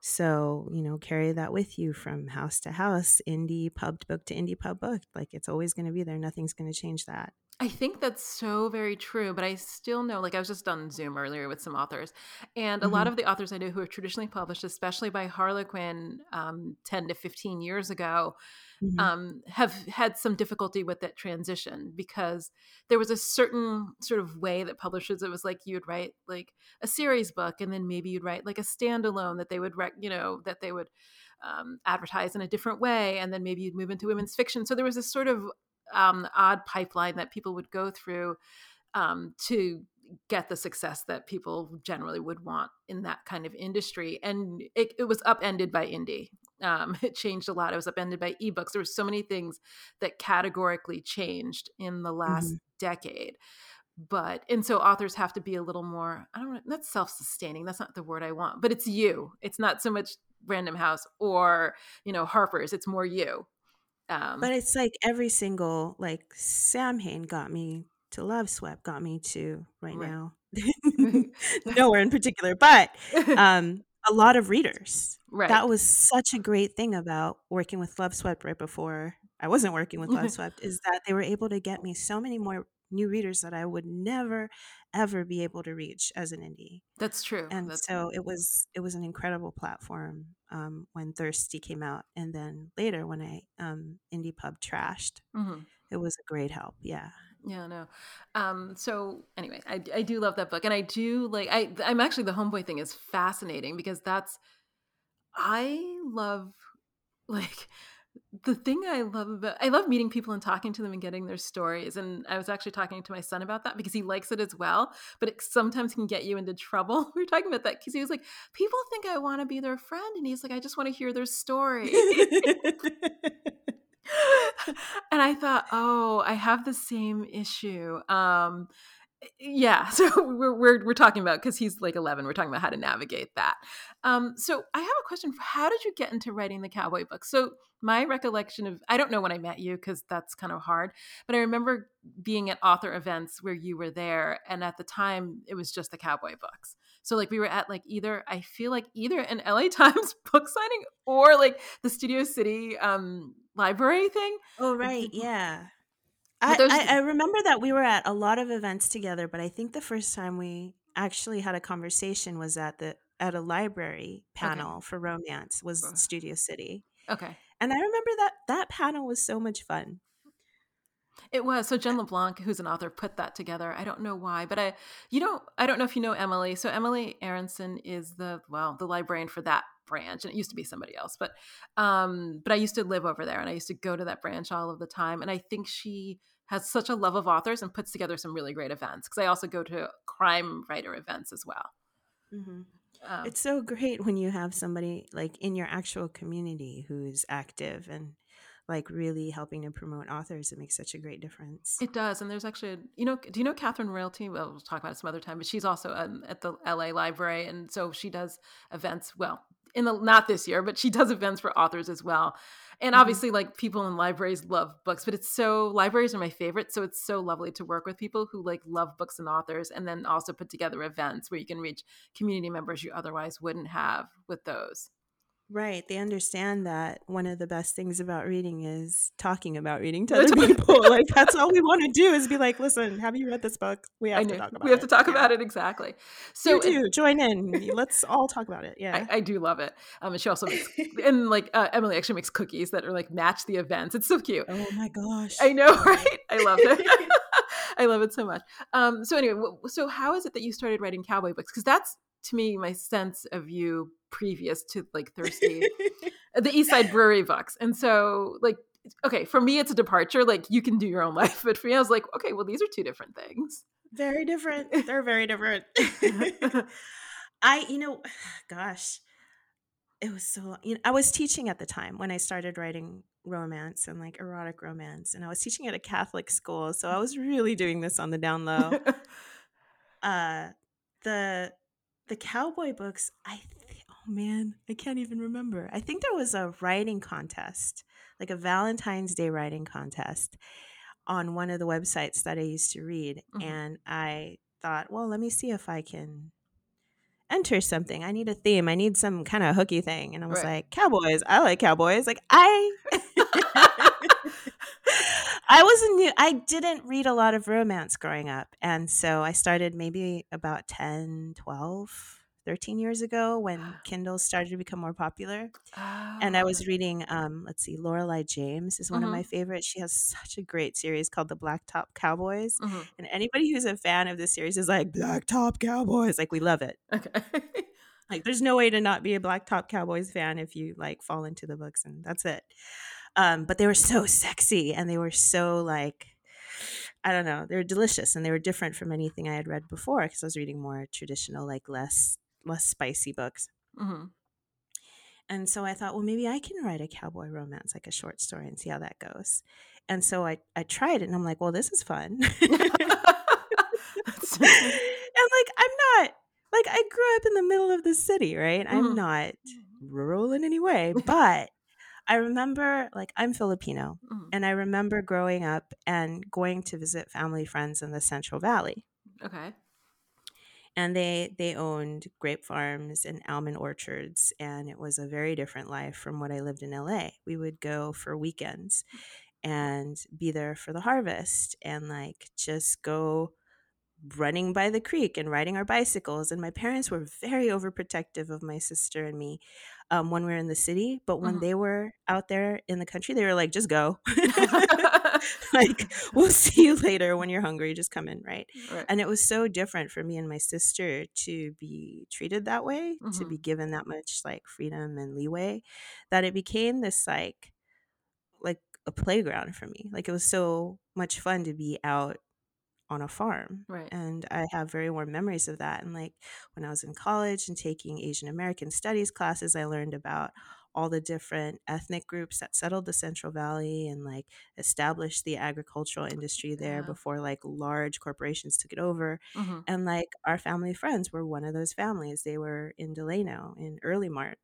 So, you know, carry that with you from house to house, indie pub book to indie pub book. Like it's always going to be there. Nothing's going to change that. I think that's so very true, but I still know, like, I was just on Zoom earlier with some authors, and a lot Mhm. of the authors I know who are traditionally published, especially by Harlequin um, 10 to 15 years ago, Mhm. um, have had some difficulty with that transition because there was a certain sort of way that publishers it was like you'd write like a series book and then maybe you'd write like a standalone that they would rec- you know that they would um, advertise in a different way and then maybe you'd move into women's fiction so there was this sort of um, odd pipeline that people would go through um, to get the success that people generally would want in that kind of industry and it, it was upended by indie. Um, it changed a lot. It was upended by ebooks. There were so many things that categorically changed in the last decade but and so authors have to be a little more i don't know that's self-sustaining that's not the word i want but it's you. It's not so much random house or you know harper's it's more you um But it's like every single like Samhain got me to Loveswept, got me to right, Right. now. Nowhere in particular, but um a lot of readers. right That was such a great thing about working with Loveswept right before I wasn't working with Loveswept is that they were able to get me so many more new readers that I would never ever be able to reach as an indie. that's true And that's so it was it was an incredible platform um, when Thirsty came out, and then later when I um, Indie Pub trashed, mhm. it was a great help. Yeah, Yeah, no. Um, so anyway, I, I do love that book, and I do like I I'm actually the homeboy thing is fascinating because that's I love like the thing I love about I love meeting people and talking to them and getting their stories. And I was actually talking to my son about that because he likes it as well, but it sometimes can get you into trouble. We were talking about that because he was like, "People think I want to be their friend," and he's like, "I just want to hear their story." and I thought, "Oh, I have the same issue." Um, yeah so we're, we're, we're talking about because he's like 11 we're talking about how to navigate that. Um, so i have a question how did you get into writing the cowboy book? So my recollection of i don't know when i met you because that's kind of hard but i remember being at author events where you were there and at the time it was just the cowboy books. So like we were at like either i feel like either an la times book signing or like the studio city um library thing. Oh right yeah I, I, I remember that we were at a lot of events together, but I think the first time we actually had a conversation was at the at a library panel okay. for romance was Studio City. Okay. And I remember that that panel was so much fun. It was. So Jen LeBlanc, who's an author, put that together. I don't know why, but I you know, I don't know if you know Emily. So Emily Aronson is the well, the librarian for that branch and it used to be somebody else but um but i used to live over there and i used to go to that branch all of the time and i think she has such a love of authors and puts together some really great events because I also go to crime writer events as well. Mm-hmm. Um, it's so great when you have somebody like in your actual community who's active and like really helping to promote authors. It makes such a great difference. It does. And there's actually, you know, do you know Catherine Royalty? Well, we'll talk about it some other time, but she's also um, at the LA Library. And so she does events, well, in the, not this year, but she does events for authors as well and mm-hmm. obviously like people in libraries love books but it's so libraries are my favorite so it's so lovely to work with people who like love books and authors and then also put together events where you can reach community members you otherwise wouldn't have with those Right. They understand that one of the best things about reading is talking about reading to other people. like that's all we want to do is be like, listen, have you read this book? We have to talk about it. We have to talk it. about it exactly. So you do it, join in. Let's all talk about it. Yeah. I, I do love it. Um and she also makes and like uh, Emily actually makes cookies that are like match the events. It's so cute. Oh my gosh. I know, right? I love it. I love it so much. Um so anyway, so how is it that you started writing cowboy books? Because that's to me my sense of you previous to like thirsty the east side brewery books and so like okay for me it's a departure like you can do your own life. But for me i was like okay well these are two different things. Very different. They're very different. I you know gosh it was so you know i was teaching at the time when i started writing romance and like erotic romance and i was teaching at a catholic school so i was really doing this on the down low. Uh the the cowboy books, I oh man, I can't even remember. I think there was a writing contest, like a Valentine's Day writing contest on one of the websites that I used to read mm-hmm. and I thought, well, let me see if I can enter something. I need a theme. I need some kind of hooky thing. And I was right. like, cowboys. I like cowboys. Like I I wasn't new. I didn't read a lot of romance growing up. And so I started maybe about 10, 12, 13 years ago when Kindle started to become more popular. Oh. And I was oh. reading, um, let's see, Lorelei James is one mm-hmm. of my favorites. She has such a great series called The Blacktop Cowboys. Mm-hmm. And anybody who's a fan of this series is like, Blacktop Cowboys. Like, we love it. Okay. like, there's no way to not be a Blacktop Cowboys fan if you like fall into the books, and that's it. Um, but they were so sexy and they were so like I don't know, they were delicious and they were different from anything I had read before because I was reading more traditional, like less less spicy books. Mm-hmm. And so I thought, well, maybe I can write a cowboy romance, like a short story, and see how that goes. And so I I tried it, and I'm like, well, this is fun. and like I'm not like I grew up in the middle of the city, right? Mm-hmm. I'm not rural in any way, but I remember, like, I'm Filipino, mm. and I remember growing up and going to visit family friends in the Central Valley. Okay. And they they owned grape farms and almond orchards, and it was a very different life from what I lived in LA. We would go for weekends and be there for the harvest, and like just go running by the creek and riding our bicycles. And my parents were very overprotective of my sister and me um, when we were in the city. But when mm-hmm. they were out there in the country, they were like, just go. like, we'll see you later when you're hungry. Just come in, right? right? And it was so different for me and my sister to be treated that way, mm-hmm. to be given that much like freedom and leeway, that it became this like, like a playground for me. Like it was so much fun to be out on a farm. Right. And I have very warm memories of that. And like when I was in college and taking Asian American studies classes, I learned about all the different ethnic groups that settled the Central Valley and like established the agricultural industry there Yeah. before like large corporations took it over. hmm And like our family friends were one of those families. They were in Delano in Earlimart.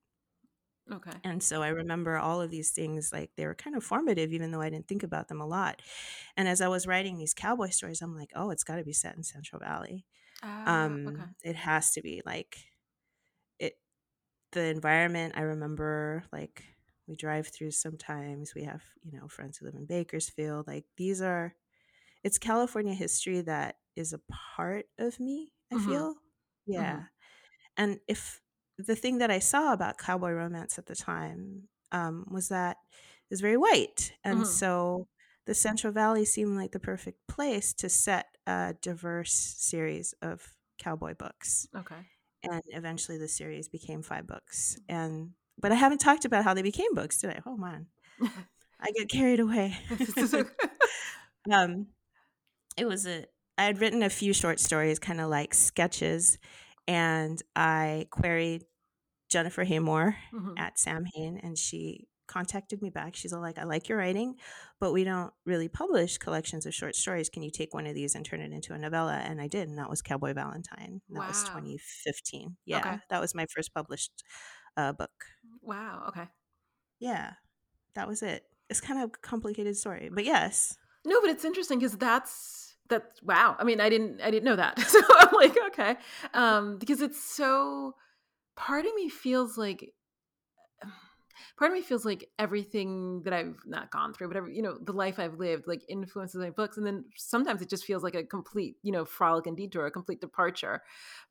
Okay. And so I remember all of these things like they were kind of formative, even though I didn't think about them a lot. And as I was writing these cowboy stories, I'm like, oh, it's got to be set in Central Valley. Ah, Um, okay. it has to be like it. The environment. I remember like we drive through sometimes. We have you know friends who live in Bakersfield. Like these are. It's California history that is a part of me. I hmm feel. Yeah. hmm And if the thing that I saw about cowboy romance at the time um, was that it was very white. And hmm so the Central Valley seemed like the perfect place to set a diverse series of cowboy books. Okay. And eventually the series became five books. And but I haven't talked about how they became books today. Oh man. I get carried away. um it was a I had written a few short stories, kind of like sketches, and I queried Jennifer Haymore hmm at Sam Hain, and she contacted me back. She's all like, "I like your writing, but we don't really publish collections of short stories. Can you take one of these and turn it into a novella?" And I did, and that was Cowboy Valentine. That was Wow. 2015. Okay. Yeah, that was my first published uh, book. Wow. Okay. Yeah, that was it. It's kind of a complicated story, but yes. No, but it's interesting because that's that's wow. I mean, I didn't I didn't know that. So I'm like, okay. Um, because it's so part of me feels like part of me feels like everything that I've not gone through, but every, you know, the life I've lived like influences my books. And then sometimes it just feels like a complete, you know, frolic and detour, a complete departure.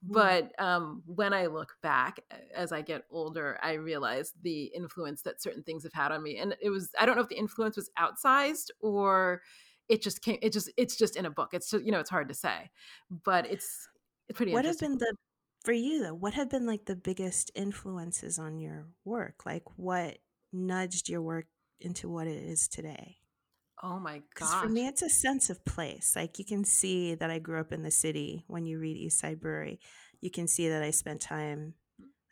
Mm. But um, when I look back as I get older, I realize the influence that certain things have had on me. And it was, I don't know if the influence was outsized or it just came, it just, it's just in a book. It's just, you know, it's hard to say, but it's, it's pretty What have interesting. been the for you though? What have been like the biggest influences on your work? Like what nudged your work into what it is today? Oh my god. for me, it's a sense of place. Like you can see that I grew up in the city when you read East Side Brewery. You can see that I spent time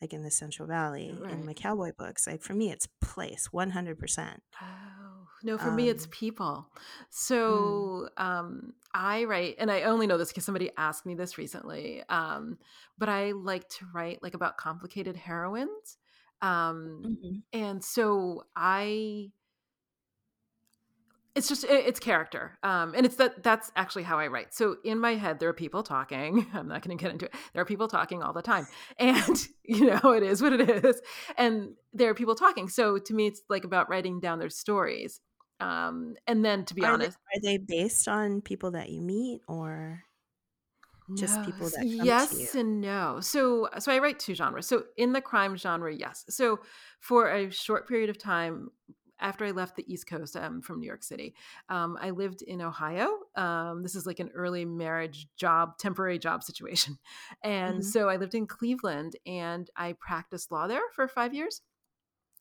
like in the Central Valley in my cowboy books. Like for me, it's place, 100%. Oh, no, for me, it's Um, people. mm, So um, I write, and I only know this because somebody asked me this recently, um, but I like to write like about complicated heroines. Um, mhm. and so I, it's just it- it's character um and it's that that's actually how i write so in my head there are people talking i'm not going to get into it there are people talking all the time and you know it is what it is and there are people talking so to me it's like about writing down their stories um and then to be Are they, honest are they based on people that you meet or just no, people that come to you? yes and no so so i write two genres so in the crime genre yes so for a short period of time after I left the East Coast um, from New York City, um, I lived in Ohio. Um, this is like an early marriage job, temporary job situation. And Mhm. so I lived in Cleveland and I practiced law there for five years.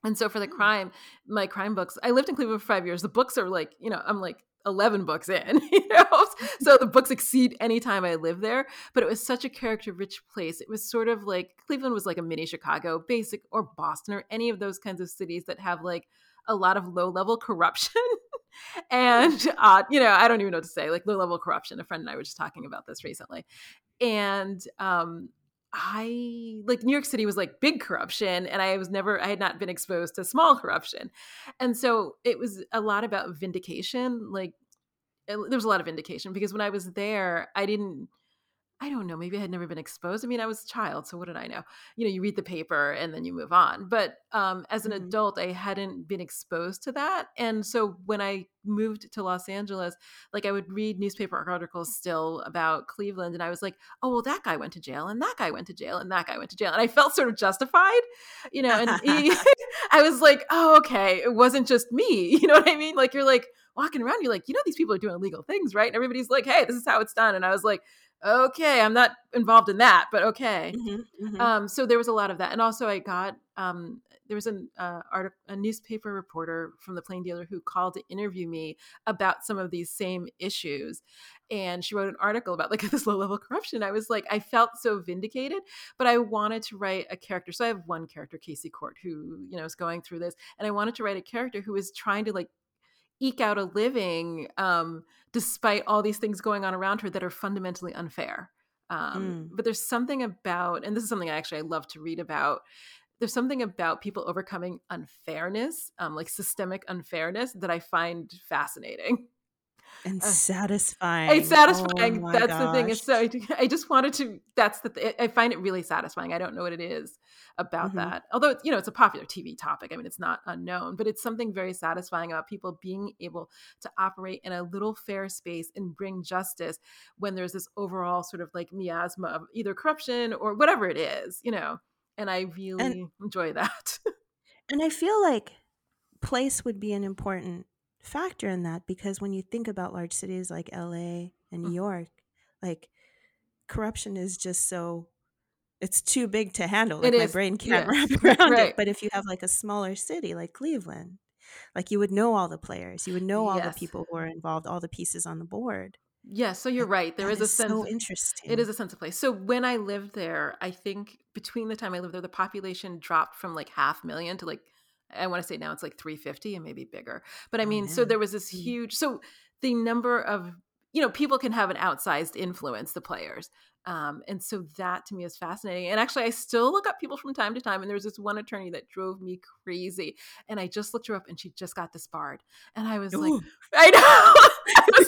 And so for the Oh. crime, my crime books, I lived in Cleveland for five years. The books are like, you know, I'm like 11 books in, you know? So the books exceed any time I live there. But it was such a character rich place. It was sort of like Cleveland was like a mini Chicago, basic, or Boston, or any of those kinds of cities that have like a lot of low level corruption. and, uh, you know, I don't even know what to say, like low level corruption. A friend and I were just talking about this recently. And, um, I like New York City was like big corruption, and I was never, I had not been exposed to small corruption. And so it was a lot about vindication. Like, it, there was a lot of vindication because when I was there, I didn't, I don't know, maybe I had never been exposed. I mean, I was a child, so what did I know? You know, you read the paper and then you move on. But um, as an Mhm. adult, I hadn't been exposed to that. And so when I moved to Los Angeles, like I would read newspaper articles still about Cleveland, and I was like, oh, well, that guy went to jail, and that guy went to jail, and that guy went to jail. And I felt sort of justified, you know, and he, I was like, oh, okay, it wasn't just me. You know what I mean? Like, you're like, walking around, you're like, you know, these people are doing illegal things, right? And everybody's like, hey, this is how it's done. And I was like, okay, I'm not involved in that, but okay. Mm-hmm, mm-hmm. Um, so there was a lot of that, and also I got um, there was an uh, article, a newspaper reporter from the Plain Dealer who called to interview me about some of these same issues, and she wrote an article about like this low level corruption. I was like, I felt so vindicated, but I wanted to write a character. So I have one character, Casey Court, who you know is going through this, and I wanted to write a character who is trying to like eke out a living um, despite all these things going on around her that are fundamentally unfair. Um, Mm. But there's something about, and this is something I actually I love to read about. There's something about people overcoming unfairness, um, like systemic unfairness, that I find fascinating. And satisfying. It's satisfying. Oh that's the thing. It's so I just wanted to. That's the. Th- I find it really satisfying. I don't know what it is about Mhm. that. Although you know, it's a popular TV topic. I mean, it's not unknown, but it's something very satisfying about people being able to operate in a little fair space and bring justice when there's this overall sort of like miasma of either corruption or whatever it is. You know, and I really And enjoy that. and I feel like place would be an important factor in that because when you think about large cities like LA and New Mm, York, like corruption is just so it's too big to handle. Like my brain can't Yeah. wrap around it. But if you have like a smaller city like Cleveland, like you would know all the players, you would know all the people who are involved, all the pieces on the board. Yes. So you're right. There is a is sense so interesting. It is a sense of place. So when I lived there, I think between the time I lived there, the population dropped from like half million to like I want to say now it's like 350 and maybe bigger. But I Oh mean, so there was this Mm. huge so the number of you know people can have an outsized influence the players um, and so that to me is fascinating and actually i still look up people from time to time and there was this one attorney that drove me crazy and i just looked her up and she just got disbarred and i was like i know I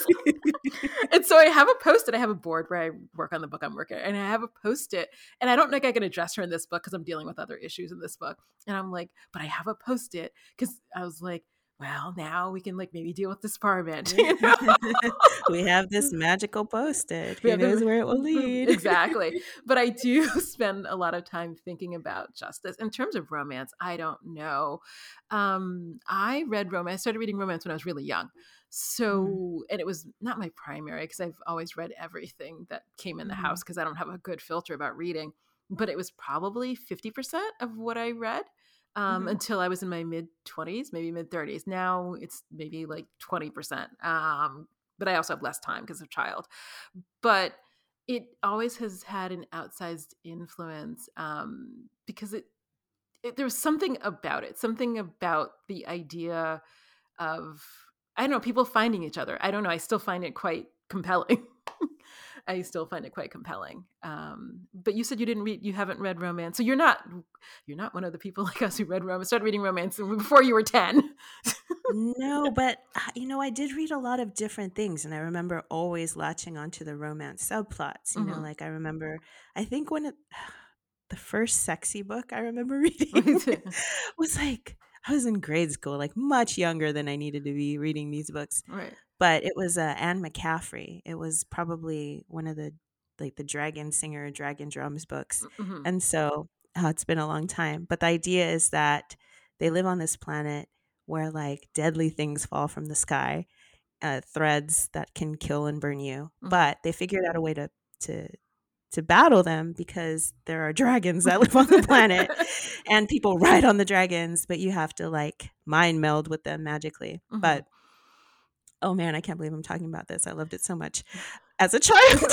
and so I have a post it. I have a board where I work on the book I'm working, and I have a post it. And I don't think I can address her in this book because I'm dealing with other issues in this book. And I'm like, but I have a post it because I was like, well, now we can like maybe deal with disbarment. You know? we have this magical post-it. Who knows where it will lead? exactly. But I do spend a lot of time thinking about justice. In terms of romance, I don't know. Um, I read romance. I started reading romance when I was really young. So, and it was not my primary because I've always read everything that came in the Mhm. house because I don't have a good filter about reading. But it was probably 50% of what I read um, Mhm. until I was in my mid 20s, maybe mid 30s. Now it's maybe like 20%. Um, but I also have less time because of child. But it always has had an outsized influence um, because it, it there's something about it, something about the idea of I don't know people finding each other. I don't know. I still find it quite compelling. I still find it quite compelling. Um, but you said you didn't read, you haven't read romance, so you're not you're not one of the people like us who read romance, started reading romance before you were ten. no, but uh, you know, I did read a lot of different things, and I remember always latching onto the romance subplots. You know, Mhm. like I remember, I think when it, the first sexy book I remember reading was like I was in grade school, like much younger than I needed to be reading these books. right. But it was uh, Anne McCaffrey. It was probably one of the like the Dragonsinger, Dragon Drums books. hmm And so uh, it's been a long time. But the idea is that they live on this planet where like deadly things fall from the sky, uh, threads that can kill and burn you. Mhm. But they figured out a way to to to battle them because there are dragons that live on the planet and people ride on the dragons, but you have to like mind meld with them magically. Mhm. But oh man, I can't believe I'm talking about this. I loved it so much as a child.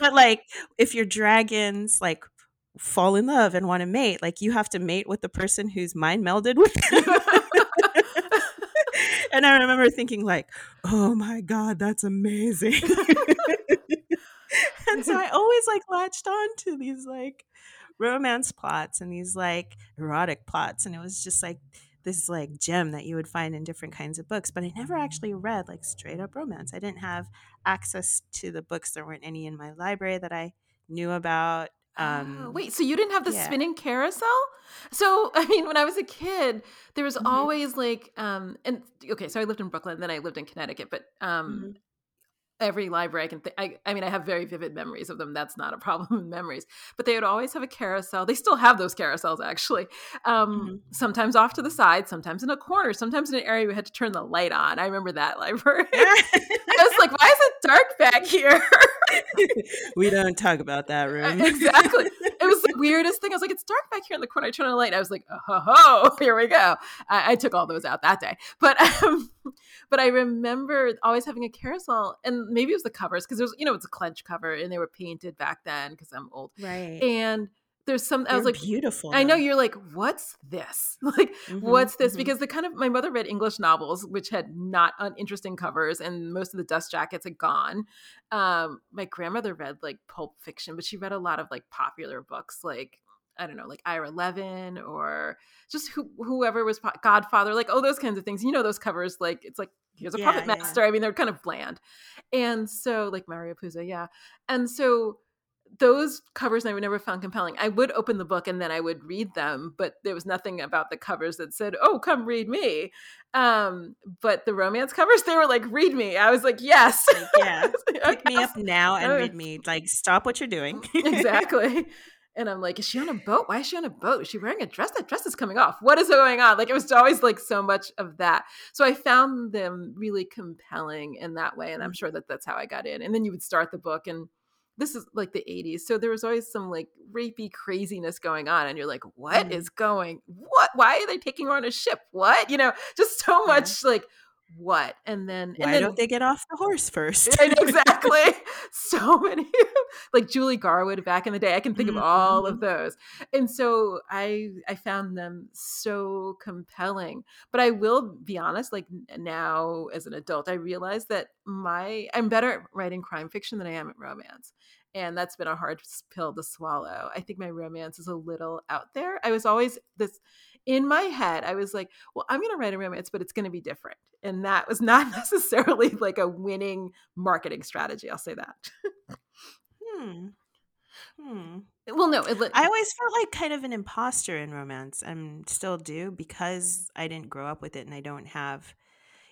but like if your dragons like fall in love and want to mate, like you have to mate with the person who's mind melded with them. and I remember thinking like, "Oh my god, that's amazing." and so I always like latched on to these like romance plots and these like erotic plots and it was just like this like gem that you would find in different kinds of books but i never actually read like straight up romance i didn't have access to the books there weren't any in my library that i knew about Ah, um wait, so you didn't have the yeah. spinning carousel? So, I mean, when I was a kid, there was Mhm. always like, um, and okay, so I lived in Brooklyn, then I lived in Connecticut, but um, Mhm. Every library I can think. I, I mean, I have very vivid memories of them. That's not a problem in memories. But they would always have a carousel. They still have those carousels, actually. Um, mm-hmm. Sometimes off to the side, sometimes in a corner, sometimes in an area we had to turn the light on. I remember that library. I was like, why is it dark back here? we don't talk about that room. exactly. It was the weirdest thing. I was like, it's dark back here in the corner. I turn on a light. I was like, oh, ho, ho, here we go. I, I took all those out that day. But um, but I remember always having a carousel, and maybe it was the covers because it was, you know, it's a clench cover, and they were painted back then because I'm old, right? And there's some I was like beautiful. I know you're like, what's this? Like, mm-hmm, what's this? Mm-hmm. Because the kind of my mother read English novels, which had not uninteresting covers, and most of the dust jackets had gone. Um, my grandmother read like pulp fiction, but she read a lot of like popular books, like I don't know, like Ira Levin or just who, whoever was Godfather, like oh those kinds of things. You know those covers, like it's like here's a yeah, puppet master. Yeah. I mean they're kind of bland, and so like Mario Puzo, yeah, and so those covers I would never found compelling. I would open the book and then I would read them, but there was nothing about the covers that said, "Oh, come read me." Um, but the romance covers, they were like, "Read me." I was like, "Yes, like, yeah, pick me up now and read me." Like, stop what you're doing. exactly. And I'm like, is she on a boat? Why is she on a boat? Is she wearing a dress? That dress is coming off. What is going on? Like it was always like so much of that. So I found them really compelling in that way. And I'm sure that that's how I got in. And then you would start the book and this is like the 80s. So there was always some like rapey craziness going on. And you're like, what mm. is going, what, why are they taking her on a ship? What, you know, just so much like, what and then why and then, don't they get off the horse first exactly so many like julie garwood back in the day i can think mm-hmm. of all of those and so i i found them so compelling but i will be honest like now as an adult i realize that my i'm better at writing crime fiction than i am at romance and that's been a hard pill to swallow i think my romance is a little out there i was always this in my head, I was like, well, I'm going to write a romance, but it's going to be different. And that was not necessarily like a winning marketing strategy. I'll say that. hmm. Hmm. Well, no, it, I always felt like kind of an imposter in romance and still do because I didn't grow up with it and I don't have.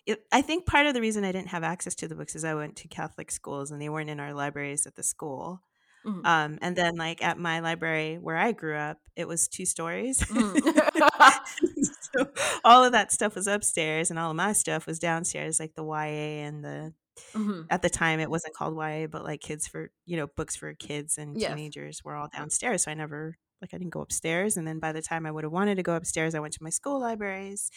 It, I think part of the reason I didn't have access to the books is I went to Catholic schools and they weren't in our libraries at the school. Mm-hmm. Um, and then, like at my library where I grew up, it was two stories. Mm-hmm. so all of that stuff was upstairs, and all of my stuff was downstairs, like the YA and the. Mm-hmm. At the time, it wasn't called YA, but like kids for you know books for kids and yes. teenagers were all downstairs. So I never like I didn't go upstairs. And then by the time I would have wanted to go upstairs, I went to my school libraries,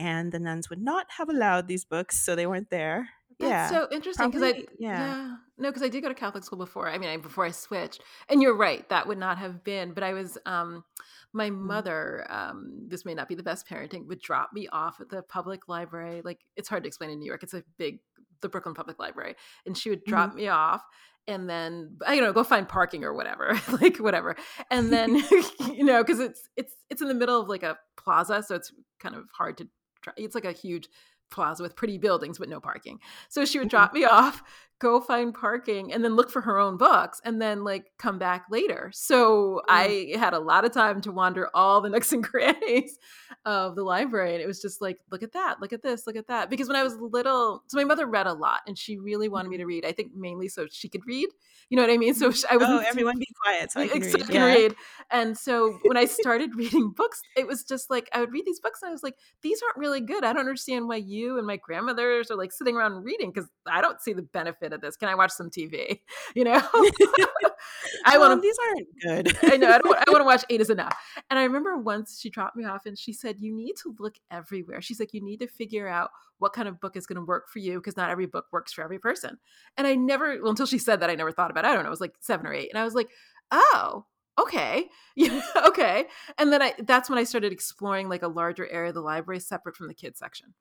and the nuns would not have allowed these books, so they weren't there. That's yeah. so interesting because I yeah. yeah. no because I did go to Catholic school before. I mean, I, before I switched, and you're right, that would not have been. But I was um, my mm-hmm. mother. Um, this may not be the best parenting, would drop me off at the public library. Like it's hard to explain in New York. It's a big the Brooklyn Public Library, and she would drop mm-hmm. me off and then you know go find parking or whatever like whatever and then you know because it's it's it's in the middle of like a plaza so it's kind of hard to try it's like a huge plaza with pretty buildings but no parking. So she would mm-hmm. drop me off, go find parking, and then look for her own books and then like come back later. So mm. I had a lot of time to wander all the nooks and crannies of the library. And it was just like, look at that, look at this, look at that. Because when I was little, so my mother read a lot and she really wanted me mm-hmm. to read. I think mainly so she could read. You know what I mean? So I was oh, everyone be quiet so I can, read. Yeah. read. And so when I started reading books, it was just like I would read these books and I was like, these aren't really good. I don't understand why you and my grandmothers are like sitting around reading because I don't see the benefit of this. Can I watch some TV? You know, I want these aren't good. I know. I, don't, I want to watch Eight is enough. And I remember once she dropped me off and she said, "You need to look everywhere." She's like, "You need to figure out what kind of book is going to work for you because not every book works for every person. And I never, well, until she said that, I never thought about it. I don't know, it was like seven or eight. And I was like, oh, okay. Yeah, okay. And then I, that's when I started exploring like a larger area of the library separate from the kids section.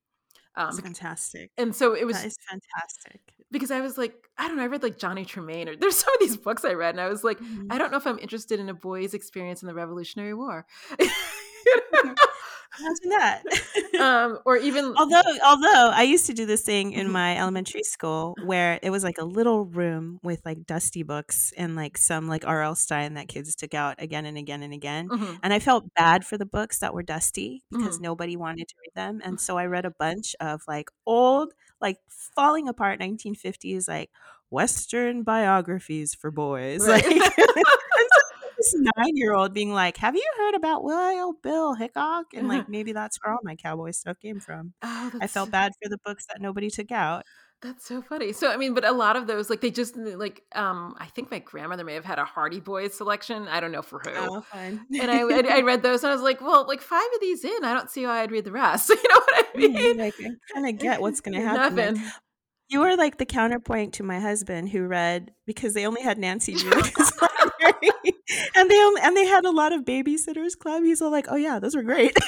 Um, fantastic. And so it was fantastic because I was like, I don't know, I read like Johnny Tremain or there's some of these books I read and I was like, mm-hmm. I don't know if I'm interested in a boy's experience in the Revolutionary War. Imagine that. um, or even although although I used to do this thing in mm-hmm. my elementary school where it was like a little room with like dusty books and like some like R.L. Stine that kids took out again and again and again. Mm-hmm. And I felt bad for the books that were dusty because mm-hmm. nobody wanted to read them. And so I read a bunch of like old, like falling apart 1950s, like Western biographies for boys. Right. Like this nine year old being like, Have you heard about Wild Bill Hickok? And like maybe that's where all my cowboy stuff came from. oh, I felt bad for the books that nobody took out. that's so funny. So I mean, but a lot of those, like they just like, um, I think my grandmother may have had a Hardy Boys selection. I don't know for who. Oh, fun. And I, I I read those and I was like, well, like five of these in, I don't see why I'd read the rest. You know what I mean? like I kind of get what's going to happen. You were like the counterpoint to my husband who read because they only had Nancy Drew in his library, and they um, and they had a lot of babysitters club. He's all like, "Oh yeah, those were great."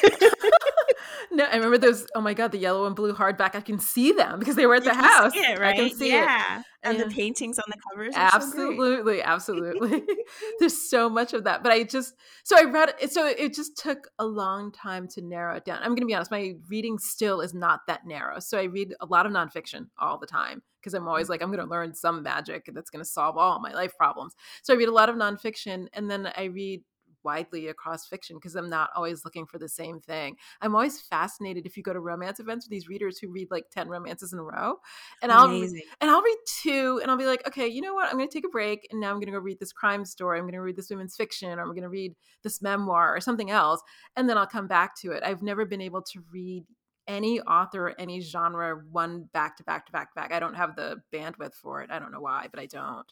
No, I remember those. Oh my god, the yellow and blue hardback. I can see them because they were at You the can house. see it, I can see it. yeah, and Yeah. the paintings on the covers. Are so. Absolutely, absolutely. There's so much of that, but I just so I read it. So it just took a long time to narrow it down. I'm going to be honest. My reading still is not that narrow. So I read a lot of nonfiction all the time because I'm always mm. like I'm going to learn some magic that's going to solve all my life problems. So I read a lot of nonfiction, and then I read widely across fiction because I'm not always looking for the same thing. I'm always fascinated if you go to romance events with these readers who read like 10 romances in a row. And I'll and I'll read two and I'll be like, okay, you know what? I'm going to take a break and now I'm going to go read this crime story. I'm going to read this women's fiction or I'm going to read this memoir or something else. And then I'll come back to it. I've never been able to read any author, any genre, one back to back to back to back. I don't have the bandwidth for it. I don't know why, but I don't.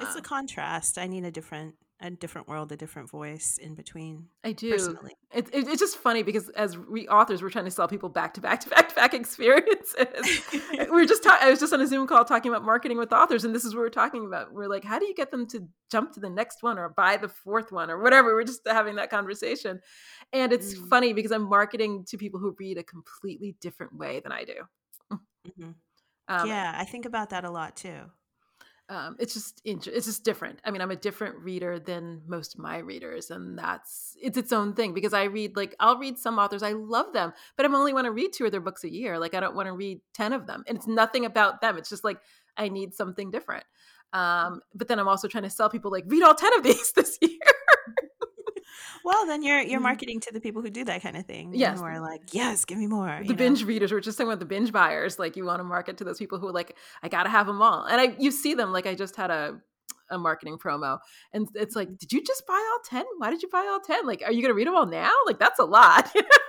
It's a Um, contrast. I need a different, a different world, a different voice in between. I do. Personally, It, it, it's just funny because as we authors, we're trying to sell people back to back to back to back experiences. We're just ta- I was just on a Zoom call talking about marketing with authors, and this is what we're talking about. We're like, how do you get them to jump to the next one or buy the fourth one or whatever? We're just having that conversation, and it's Mm. funny because I'm marketing to people who read a completely different way than I do. Mhm. Um, yeah, I think about that a lot too. Um, it's just it's just different. I mean, I'm a different reader than most of my readers, and that's it's its own thing because I read like I'll read some authors, I love them, but I'm only want to read two of their books a year. Like I don't want to read ten of them, and it's nothing about them. It's just like I need something different. Um, but then I'm also trying to sell people like read all ten of these this year. Well, then you're you're Mhm. marketing to the people who do that kind of thing. Yes. who are like, yes, give me more. the you know? binge readers we're just talking about the binge buyers like you want to market to those people who are like i gotta have them all and i you see them like i just had a a marketing promo and it's like did you just buy all 10 why did you buy all 10 like are you gonna read them all now like that's a lot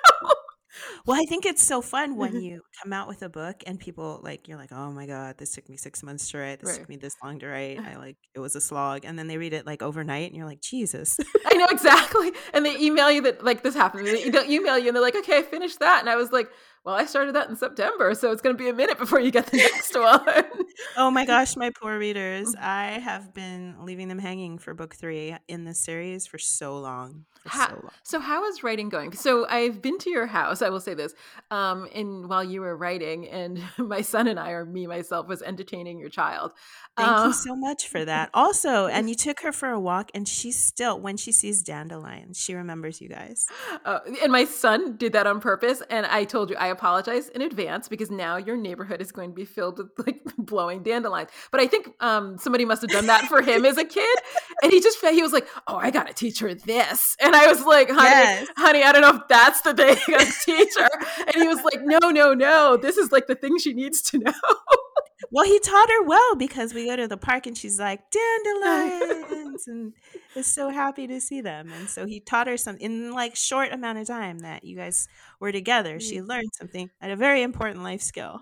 Well, I think it's so fun when you come out with a book and people like you're like, oh my god, this took me six months to write. This Right. took me this long to write. I like it was a slog, and then they read it like overnight, and you're like, Jesus. i know exactly and they email you that like this happened they email you and they're like okay i finished that and i was like well i started that in september so it's gonna be a minute before you get the next one oh my gosh, my poor readers. Mm-hmm. I have been leaving them hanging for book three in this series for so long. For Ha- so long. So how is writing going? So I've been to your house. I will say this. Um, and while you were writing, and my son and I, or me myself, was entertaining your child. Thank Uh, you so much for that. Also, and you took her for a walk, and she still, when she sees dandelions, she remembers you guys. uh, and my son did that on purpose. And I told you I apologize in advance because now your neighborhood is going to be filled with like blowing dandelions. But I think um, somebody must have done that for him as a kid. And he just he was like, "Oh, I got to teach her this." And I was like, "Honey, Yes. honey, I don't know if that's the thing I teach her." And he was like, "No, no, no. This is like the thing she needs to know." Well, he taught her well because we go to the park and she's like, dandelions, and is so happy to see them. And so he taught her some in like short amount of time that you guys were together. She mm-hmm. learned something and a very important life skill.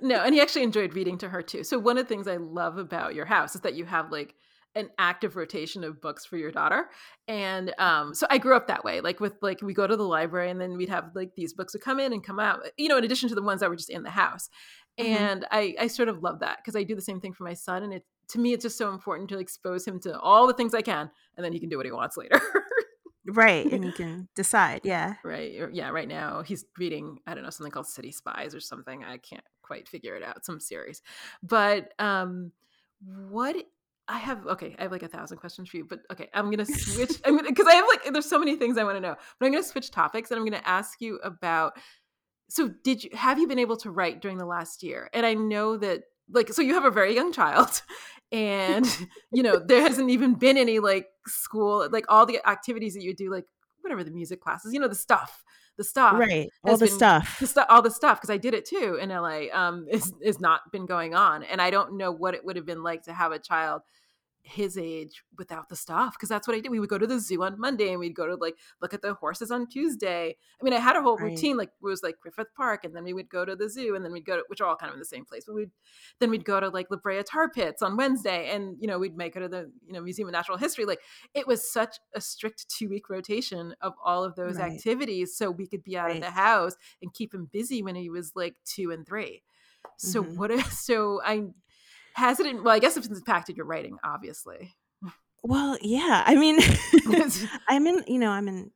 no, and he actually enjoyed reading to her too. So one of the things I love about your house is that you have like an active rotation of books for your daughter. And um, so I grew up that way. Like with like we go to the library and then we'd have like these books would come in and come out, you know, in addition to the ones that were just in the house. Mhm. And I, I sort of love that because I do the same thing for my son. And it to me it's just so important to expose him to all the things I can and then he can do what he wants later. right. And you can decide. Yeah. right yeah right now he's reading i don't know something called city spies or something i can't quite figure it out some series but um what i have okay i have like a thousand questions for you but okay i'm gonna switch i'm gonna because i have like there's so many things i want to know but i'm gonna switch topics and i'm gonna ask you about so did you have you been able to write during the last year and i know that like so you have a very young child and you know there hasn't even been any like school like all the activities that you do like whatever the music classes, you know, the stuff, the stuff, right? All the been, stuff, the stuff, all the stuff, because I did it too in LA. Um, is is not been going on, and I don't know what it would have been like to have a child his age without the stuff because that's what I did. We would go to the zoo on Monday and we'd go to like look at the horses on Tuesday. I mean, I had a whole right. routine like it was like Griffith Park and then we would go to the zoo and then we'd go to which are all kind of in the same place. But we'd then we'd go to like La Brea Tar Pits on Wednesday and you know we'd make it to the you know Museum of Natural History. Like it was such a strict two week rotation of all of those right. activities so we could be out right. of the house and keep him busy when he was like two and three. So mm-hmm. what is so I has it well i guess it's impacted your writing obviously well yeah i mean i'm in you know i'm in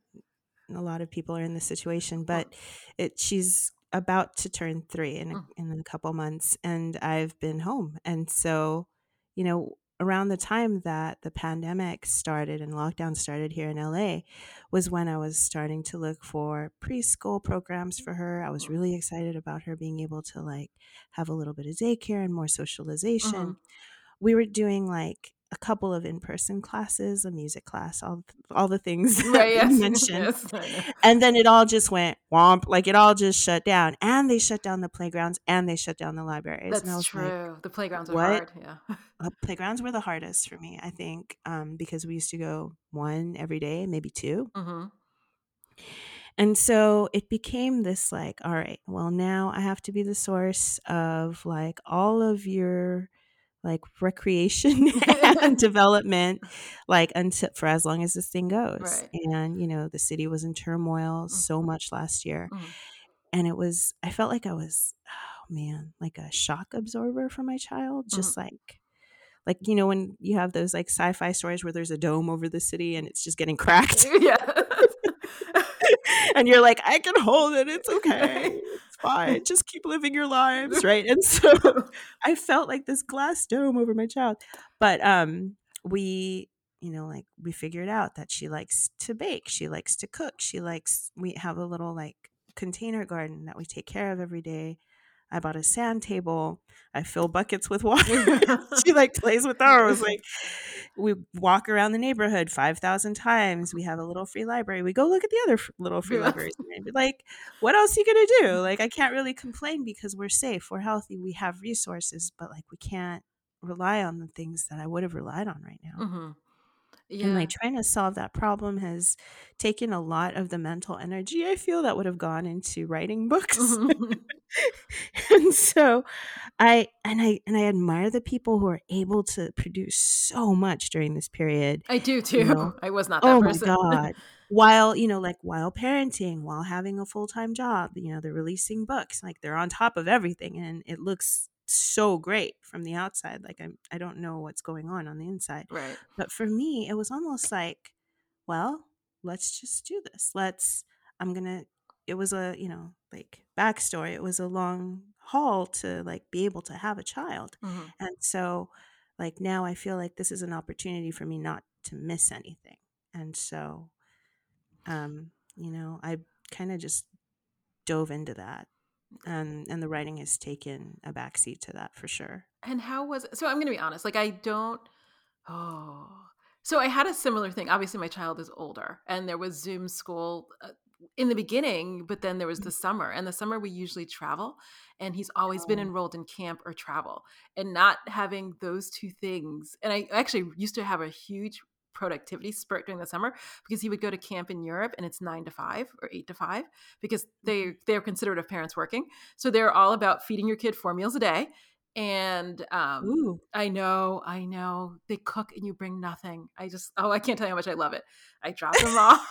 a lot of people are in this situation but it she's about to turn three in a, mm. in a couple months and i've been home and so you know around the time that the pandemic started and lockdown started here in LA was when I was starting to look for preschool programs for her. I was really excited about her being able to like have a little bit of daycare and more socialization. Mm-hmm. We were doing like a couple of in-person classes, a music class, all all the things right, yes, you mentioned, yes, and then it all just went womp, like it all just shut down, and they shut down the playgrounds and they shut down the libraries. That's true. Like, the playgrounds are what? hard. Yeah, uh, playgrounds were the hardest for me, I think, um, because we used to go one every day, maybe 2 mm-hmm. And so it became this like, all right, well, now I have to be the source of like all of your like recreation and development like until for as long as this thing goes right. and you know the city was in turmoil mm-hmm. so much last year mm-hmm. and it was i felt like i was oh man like a shock absorber for my child just mm-hmm. like like you know when you have those like sci-fi stories where there's a dome over the city and it's just getting cracked yeah and you're like i can hold it. It's okay. It's fine. Just keep living your lives, right? And so I felt like this glass dome over my child. But um we you know like we figured out that she likes to bake. She likes to cook. She likes we have a little like container garden that we take care of every day I bought a sand table. I fill buckets with water. she like plays with those. Like we walk around the neighborhood five thousand times. We have a little free library. We go look at the other f- little free yeah. libraries. Like, what else are you gonna do? Like, I can't really complain because we're safe, we're healthy, we have resources, but like we can't rely on the things that I would have relied on right now. Mm-hmm. Yeah. And like trying to solve that problem has taken a lot of the mental energy I feel that would have gone into writing books. Mm-hmm. and so I and I and I admire the people who are able to produce so much during this period. I do too. You know? I was not that oh person. my god. while, you know, like while parenting, while having a full-time job, you know, they're releasing books, like they're on top of everything and it looks so great from the outside like i'm i don't know what's going on on the inside right. but for me it was almost like well let's just do this. Let's i'm gonna it was a you know like backstory it was a long haul to like be able to have a child mm-hmm. and so like now i feel like this is an opportunity for me not to miss anything and so um you know i kind of just dove into that and and the writing has taken a backseat to that for sure. And how was it? So I'm going to be honest. Like I don't. Oh, so I had a similar thing. Obviously, my child is older, and there was Zoom school uh, in the beginning, but then there was the summer, and the summer we usually travel, and he's always oh. been enrolled in camp or travel, and not having those two things. And I actually used to have a huge productivity spurt during the summer because he would go to camp in Europe and it's nine to five or eight to five because they mm-hmm. they're considerate of parents working. So they're all about feeding your kid four meals a day. And um, I know, I know they cook and you bring nothing. I just oh, I can't tell you how much I love it. I drop them off.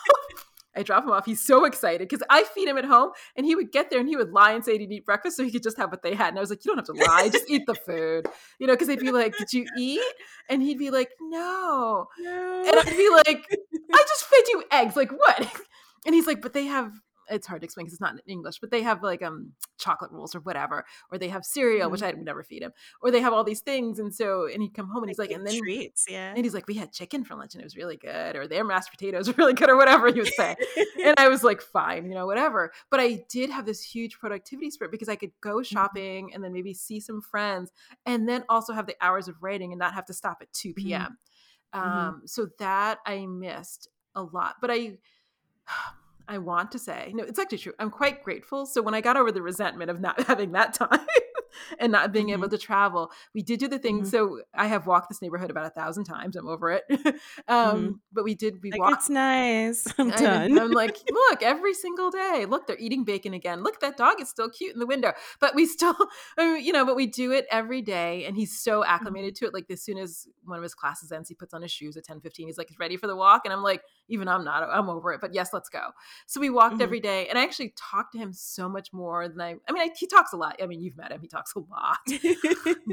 I drop him off. He's so excited because I feed him at home and he would get there and he would lie and say he'd eat breakfast so he could just have what they had. And I was like, you don't have to lie, just eat the food. You know, because they'd be like, did you eat? And he'd be like, no. no. And I'd be like, I just fed you eggs. Like, what? And he's like, but they have it's hard to explain because it's not in English, but they have like um chocolate rolls or whatever, or they have cereal, mm-hmm. which I would never feed him, or they have all these things, and so and he'd come home and he's like, and then treats, yeah, and he's like, we had chicken for lunch and it was really good, or their mashed potatoes were really good, or whatever he would say, and I was like, fine, you know, whatever. But I did have this huge productivity spirit because I could go mm-hmm. shopping and then maybe see some friends, and then also have the hours of writing and not have to stop at two p.m. Mm-hmm. mm-hmm. Um, so that I missed a lot, but I I want to say, no, it's actually true. I'm quite grateful. So when I got over the resentment of not having that time and not being mm-hmm. able to travel, we did do the thing. Mm-hmm. So I have walked this neighborhood about a thousand times. I'm over it. um, mm-hmm. But we did, we like, walked. It's nice. I'm done. I'm like, look, every single day, look, they're eating bacon again. Look, that dog is still cute in the window. But we still, you know, but we do it every day. And he's so mm-hmm. acclimated to it. Like as soon as one of his classes ends, he puts on his shoes at 10, 15. He's like, he's ready for the walk. And I'm like, even I'm not, I'm over it. But yes, let's go. So we walked mm-hmm. every day, and I actually talked to him so much more than I. I mean, I, he talks a lot. I mean, you've met him; he talks a lot.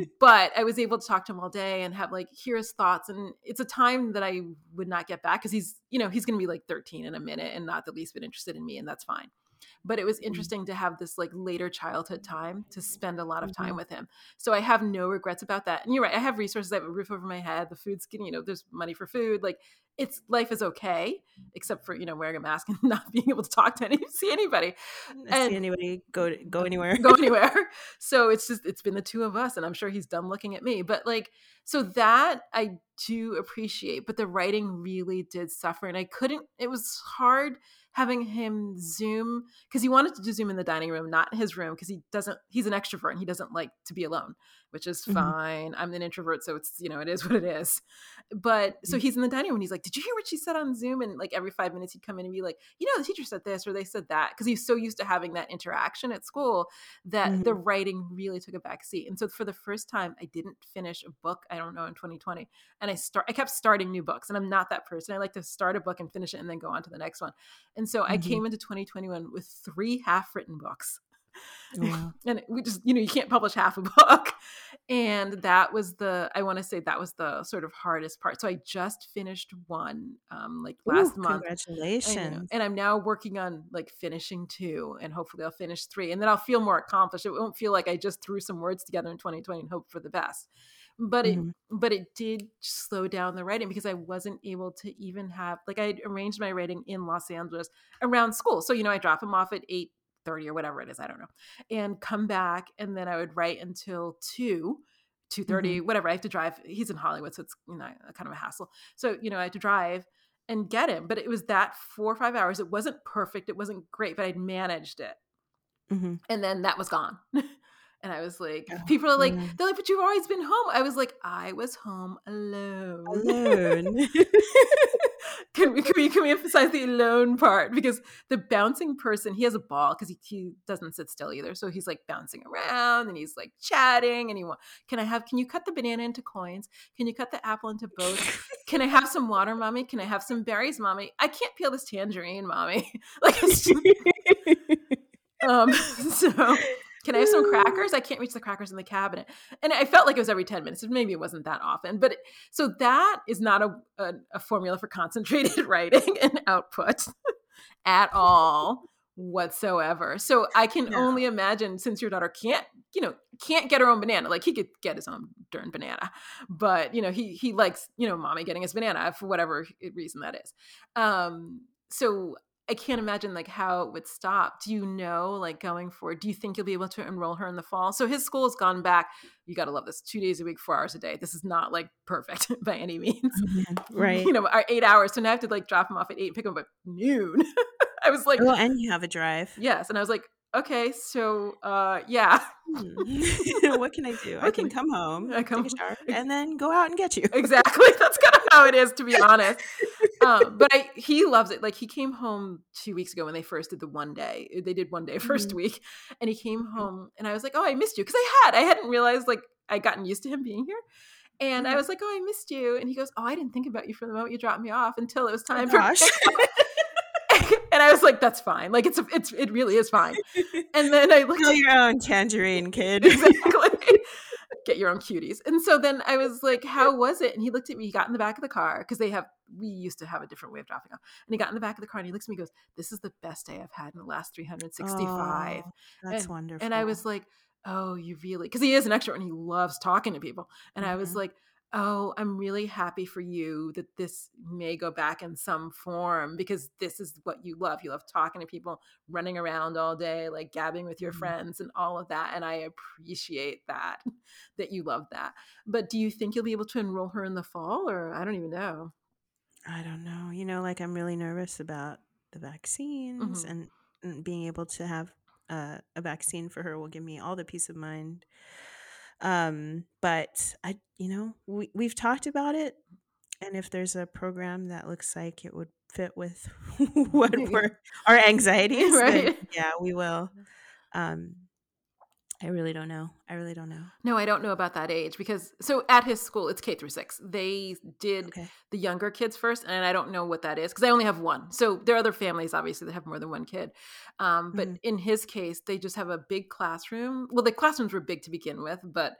but I was able to talk to him all day and have like hear his thoughts, and it's a time that I would not get back because he's, you know, he's going to be like 13 in a minute and not the least bit interested in me, and that's fine but it was mm-hmm. interesting to have this like later childhood time to spend a lot of time mm-hmm. with him. So I have no regrets about that. And you're right, I have resources, I have a roof over my head, the food's getting, you know, there's money for food. Like it's life is okay, except for, you know, wearing a mask and not being able to talk to any see anybody. And see anybody go go anywhere. go anywhere. So it's just it's been the two of us and I'm sure he's done looking at me. But like so that I do appreciate, but the writing really did suffer and I couldn't it was hard having him zoom because he wanted to do zoom in the dining room not his room because he doesn't he's an extrovert and he doesn't like to be alone which is mm-hmm. fine i'm an introvert so it's you know it is what it is but so mm-hmm. he's in the dining room and he's like did you hear what she said on zoom and like every five minutes he'd come in and be like you know the teacher said this or they said that because he's so used to having that interaction at school that mm-hmm. the writing really took a back seat and so for the first time i didn't finish a book i don't know in 2020 and i start i kept starting new books and i'm not that person i like to start a book and finish it and then go on to the next one and so mm-hmm. I came into 2021 with three half written books. Oh, wow. and we just, you know, you can't publish half a book. And that was the, I want to say that was the sort of hardest part. So I just finished one um, like last Ooh, month. Congratulations. And I'm now working on like finishing two and hopefully I'll finish three. And then I'll feel more accomplished. It won't feel like I just threw some words together in 2020 and hope for the best but it mm-hmm. but it did slow down the writing because I wasn't able to even have like I arranged my writing in Los Angeles around school. So you know I drop him off at eight thirty or whatever it is, I don't know, and come back and then I would write until two. 2.30 mm-hmm. whatever i have to drive he's in hollywood so it's you know kind of a hassle so you know i had to drive and get him but it was that four or five hours it wasn't perfect it wasn't great but i'd managed it mm-hmm. and then that was gone And I was like, oh, people are like, yeah. they're like, but you've always been home. I was like, I was home alone. Alone. can we can we can we emphasize the alone part? Because the bouncing person, he has a ball because he, he doesn't sit still either. So he's like bouncing around and he's like chatting and he want can I have can you cut the banana into coins? Can you cut the apple into boats? can I have some water, mommy? Can I have some berries, mommy? I can't peel this tangerine, mommy. like it's just, um so can I have some crackers? I can't reach the crackers in the cabinet. And I felt like it was every 10 minutes. Maybe it wasn't that often. But it, so that is not a, a, a formula for concentrated writing and output at all whatsoever. So I can no. only imagine since your daughter can't, you know, can't get her own banana. Like he could get his own darn banana, but you know, he he likes, you know, mommy getting his banana for whatever reason that is. Um so I can't imagine like how it would stop. Do you know, like going forward, do you think you'll be able to enroll her in the fall? So his school has gone back. You got to love this two days a week, four hours a day. This is not like perfect by any means. Mm-hmm. Right. You know, our eight hours. So now I have to like drop him off at eight, pick him up at noon. I was like, oh, and you have a drive. Yes. And I was like, okay, so uh, yeah. Hmm. what can I do? I can come home, I come take a shower, and then go out and get you. exactly. That's kind of how it is, to be honest. Um, but I, he loves it. Like he came home two weeks ago when they first did the one day. Uh, they did one day 1st mm-hmm. week, and he came mm-hmm. home, and I was like, "Oh, I missed you," because I had. I hadn't realized like I'd gotten used to him being here. And mm-hmm. I was like, "Oh, I missed you," and he goes, "Oh, I didn't think about you from the moment you dropped me off until it was oh time oh, for." and I was like, "That's fine. Like it's it's it really is fine." And then I looked at your own tangerine, kid. exactly. Get your own cuties. And so then I was like, "How was it?" And he looked at me. He got in the back of the car because they have we used to have a different way of dropping off. And he got in the back of the car and he looks at me. and Goes, "This is the best day I've had in the last 365." Oh, that's and, wonderful. And I was like, "Oh, you really?" Because he is an extrovert and he loves talking to people. And mm-hmm. I was mm-hmm. like oh, I'm really happy for you that this may go back in some form because this is what you love. You love talking to people, running around all day, like gabbing with your mm-hmm. friends and all of that. And I appreciate that, that you love that. But do you think you'll be able to enroll her in the fall or I don't even know? I don't know. You know, like I'm really nervous about the vaccines Mhm. and, and being able to have uh, a vaccine for her will give me all the peace of mind. Um, but I, you know, we we've talked about it, and if there's a program that looks like it would fit with what we're our anxieties, then yeah, we will. Um, I really don't know. I really don't know. No, I don't know about that age because so at his school it's K through 6. They did Okay. the younger kids first and I don't know what that is because I only have one. So there are other families obviously that have more than one kid. Um, but Mhm. in his case they just have a big classroom. Well, the classrooms were big to begin with, but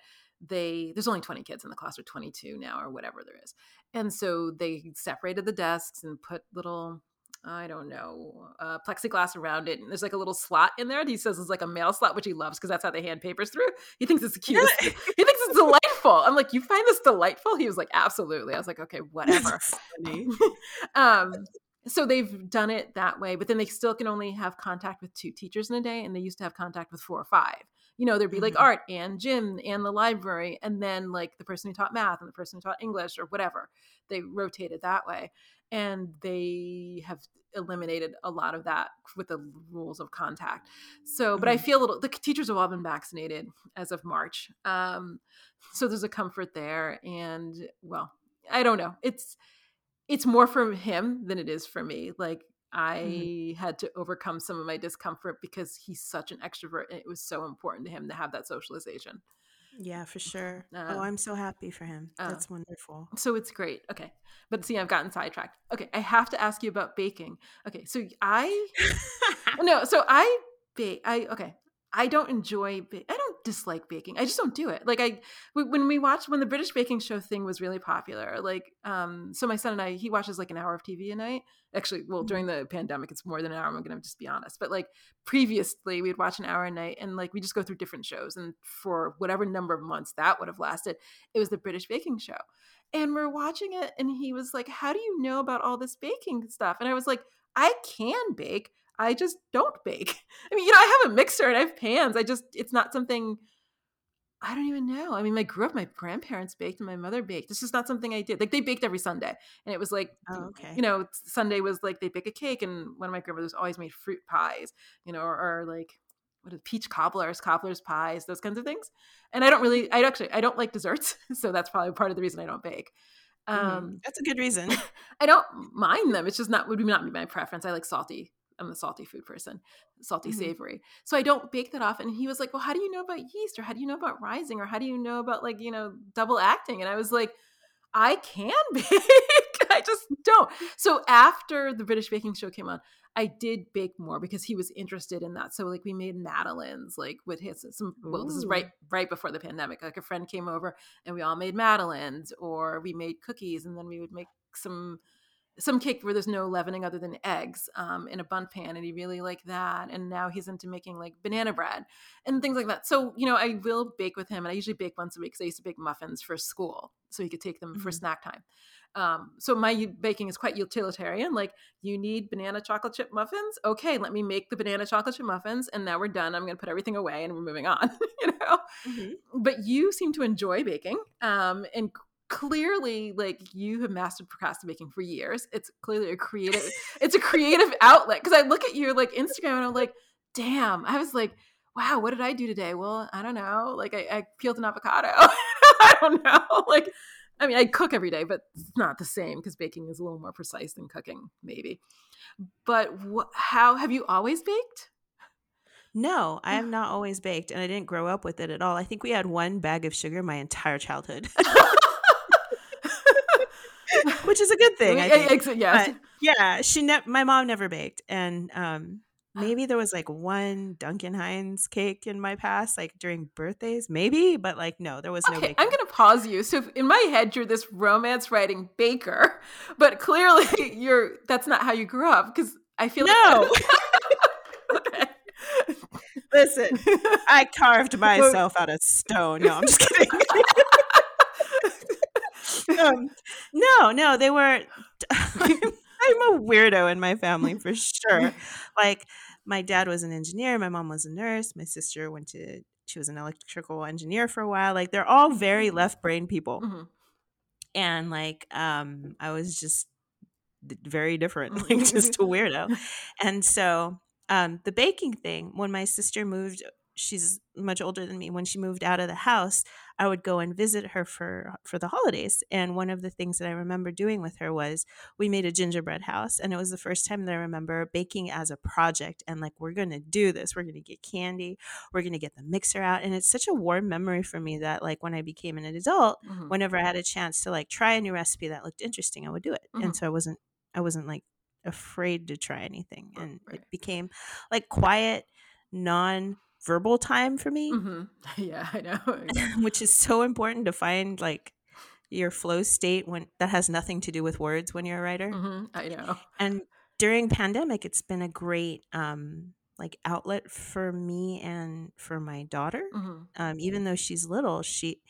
they there's only 20 kids in the class or 22 now or whatever there is. And so they separated the desks and put little I don't know, uh, plexiglass around it. And there's like a little slot in there. And he says it's like a mail slot, which he loves because that's how they hand papers through. He thinks it's cute. he thinks it's delightful. I'm like, you find this delightful? He was like, absolutely. I was like, okay, whatever. Um, so they've done it that way, but then they still can only have contact with two teachers in a day, and they used to have contact with four or five. You know, there'd be like Mhm. art and gym and the library, and then like the person who taught math and the person who taught English or whatever. They rotated that way, and they have eliminated a lot of that with the rules of contact. So, but I Mhm. feel a little. The teachers have all been vaccinated as of March, um, so there's a comfort there, and well, I don't know. It's it's more for him than it is for me. Like I had to overcome some of my discomfort because he's such an extrovert and it was so important to him to have that socialization. Yeah, for sure. Uh, oh, I'm so happy for him. uh, That's wonderful. So it's great. Okay. But see, I've gotten sidetracked. Okay, I have to ask you about baking. Okay, so I no, so I bake. I okay. I don't enjoy. Ba- I don't dislike baking. I just don't do it. Like I when we watched when the British baking show thing was really popular. Like, um, so my son and I, he watches like an hour of TV a night. Actually, well, during the pandemic, it's more than an hour. I'm gonna just be honest. But like previously, we'd watch an hour a night, and like we just go through different shows. And for whatever number of months that would have lasted, it was the British baking show. And we're watching it, and he was like, "How do you know about all this baking stuff?" And I was like, "I can bake." I just don't bake. I mean, you know, I have a mixer and I have pans. I just, it's not something I don't even know. I mean, I grew up, my grandparents baked and my mother baked. This is not something I did. Like they baked every Sunday. And it was like, Oh, okay. you know, Sunday was like they bake a cake and one of my grandmothers always made fruit pies, you know, or, or like, what is peach cobblers, cobbler's pies, those kinds of things. And I don't really, I actually, I don't like desserts. So that's probably part of the reason I don't bake. Mhm. Um, That's a good reason. I don't mind them. It's just not would not be my preference. I like salty. I'm a salty food person, salty Mhm. savory. So I don't bake that often. And he was like, "Well, how do you know about yeast, or how do you know about rising, or how do you know about like you know double acting?" And I was like, "I can bake. I just don't." So after the British baking show came on, I did bake more because he was interested in that. So like we made madeleines, like with his some. Well, this is right right before the pandemic. Like a friend came over and we all made madeleines, or we made cookies, and then we would make some some cake where there's no leavening other than eggs um, in a bundt pan and he really liked that and now he's into making like banana bread and things like that so you know i will bake with him and i usually bake once a week because i used to bake muffins for school so he could take them for Mhm. snack time um, so my baking is quite utilitarian like you need banana chocolate chip muffins okay let me make the banana chocolate chip muffins and now we're done i'm going to put everything away and we're moving on you know Mhm. but you seem to enjoy baking um, and clearly like you have mastered procrastibaking for years. It's clearly a creative it's a creative outlet. Because i look at your like instagram and i'm like damn. I was like wow what did i do today? Well i don't know. Like i, I peeled an avocado. I don't know. Like i mean i cook every day but it's not the same because baking is a little more precise than cooking maybe. But wh- how have you always baked? No, I have not always baked, and I didn't grow up with it at all. I think we had one bag of sugar my entire childhood, oh, which is a good thing. I Yeah, think. yes. But, yeah, she ne- my mom never baked, and um, maybe there was like one Duncan Hines cake in my past, like during birthdays, maybe, but like no, there was no Okay, baking. I'm going to pause you. So if- in my head, you're this romance writing baker, but clearly you're that's not how you grew up because I feel No. like okay. Listen, I carved myself out of stone. No, I'm just kidding. Um, no, no, they were. I'm a weirdo in my family for sure. Like, my dad was an engineer, my mom was a nurse, my sister went to. She was an electrical engineer for a while. Like they're all very left brain people, Mhm. and like um, I was just very different, like just a weirdo. And so um, the baking thing, when my sister moved she's much older than me when she moved out of the house i would go and visit her for for the holidays and one of the things that i remember doing with her was we made a gingerbread house and it was the first time that i remember baking as a project and like we're going to do this we're going to get candy we're going to get the mixer out and it's such a warm memory for me that like when i became an adult mm-hmm. whenever i had a chance to like try a new recipe that looked interesting i would do it mm-hmm. and so i wasn't i wasn't like afraid to try anything and right. it became like quiet non verbal time for me. Mm-hmm. Yeah, I know. which is so important to find like your flow state when that has nothing to do with words when you're a writer. Mm-hmm. I know. And during pandemic, it's been a great um, like outlet for me and for my daughter. Mm-hmm. Um, even though she's little, she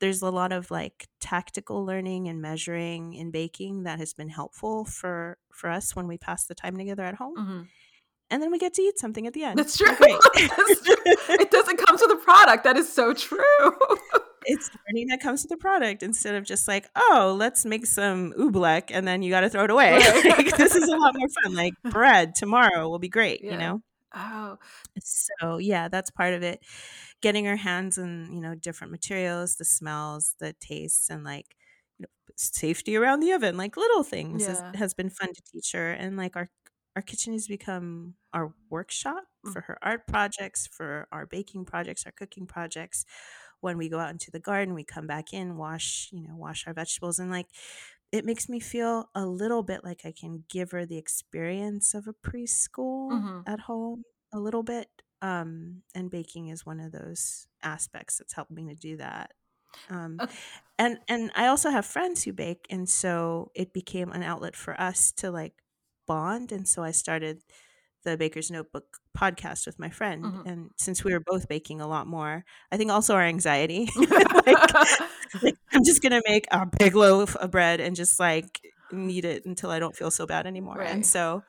there's a lot of like tactical learning and measuring in baking that has been helpful for for us when we pass the time together at home. And then we get to eat something at the end. That's true. That's true. it doesn't come to the product. That is so true. it's learning that comes to the product instead of just like, oh, let's make some oobleck and then you got to throw it away. Right. like, this is a lot more fun. Like bread tomorrow will be great, yeah. you know? Oh. So, yeah, that's part of it. Getting our hands on, you know, different materials, the smells, the tastes, and like, you know, safety around the oven, like little things yeah. has, has been fun to teach her. And like our our kitchen has become our workshop mm. for her art projects, for our baking projects, our cooking projects. When we go out into the garden, we come back in, wash, you know, wash our vegetables and like it makes me feel a little bit like I can give her the experience of a preschool mm-hmm. at home a little bit. Um, and baking is one of those aspects that's helped me to do that. Um, okay. and and I also have friends who bake, and so it became an outlet for us to like bond. And so I started the Baker's Notebook podcast with my friend. Mm-hmm. And since we were both baking a lot more, I think also our anxiety. like, like, I'm just going to make a big loaf of bread and just like knead it until I don't feel so bad anymore. Right. And so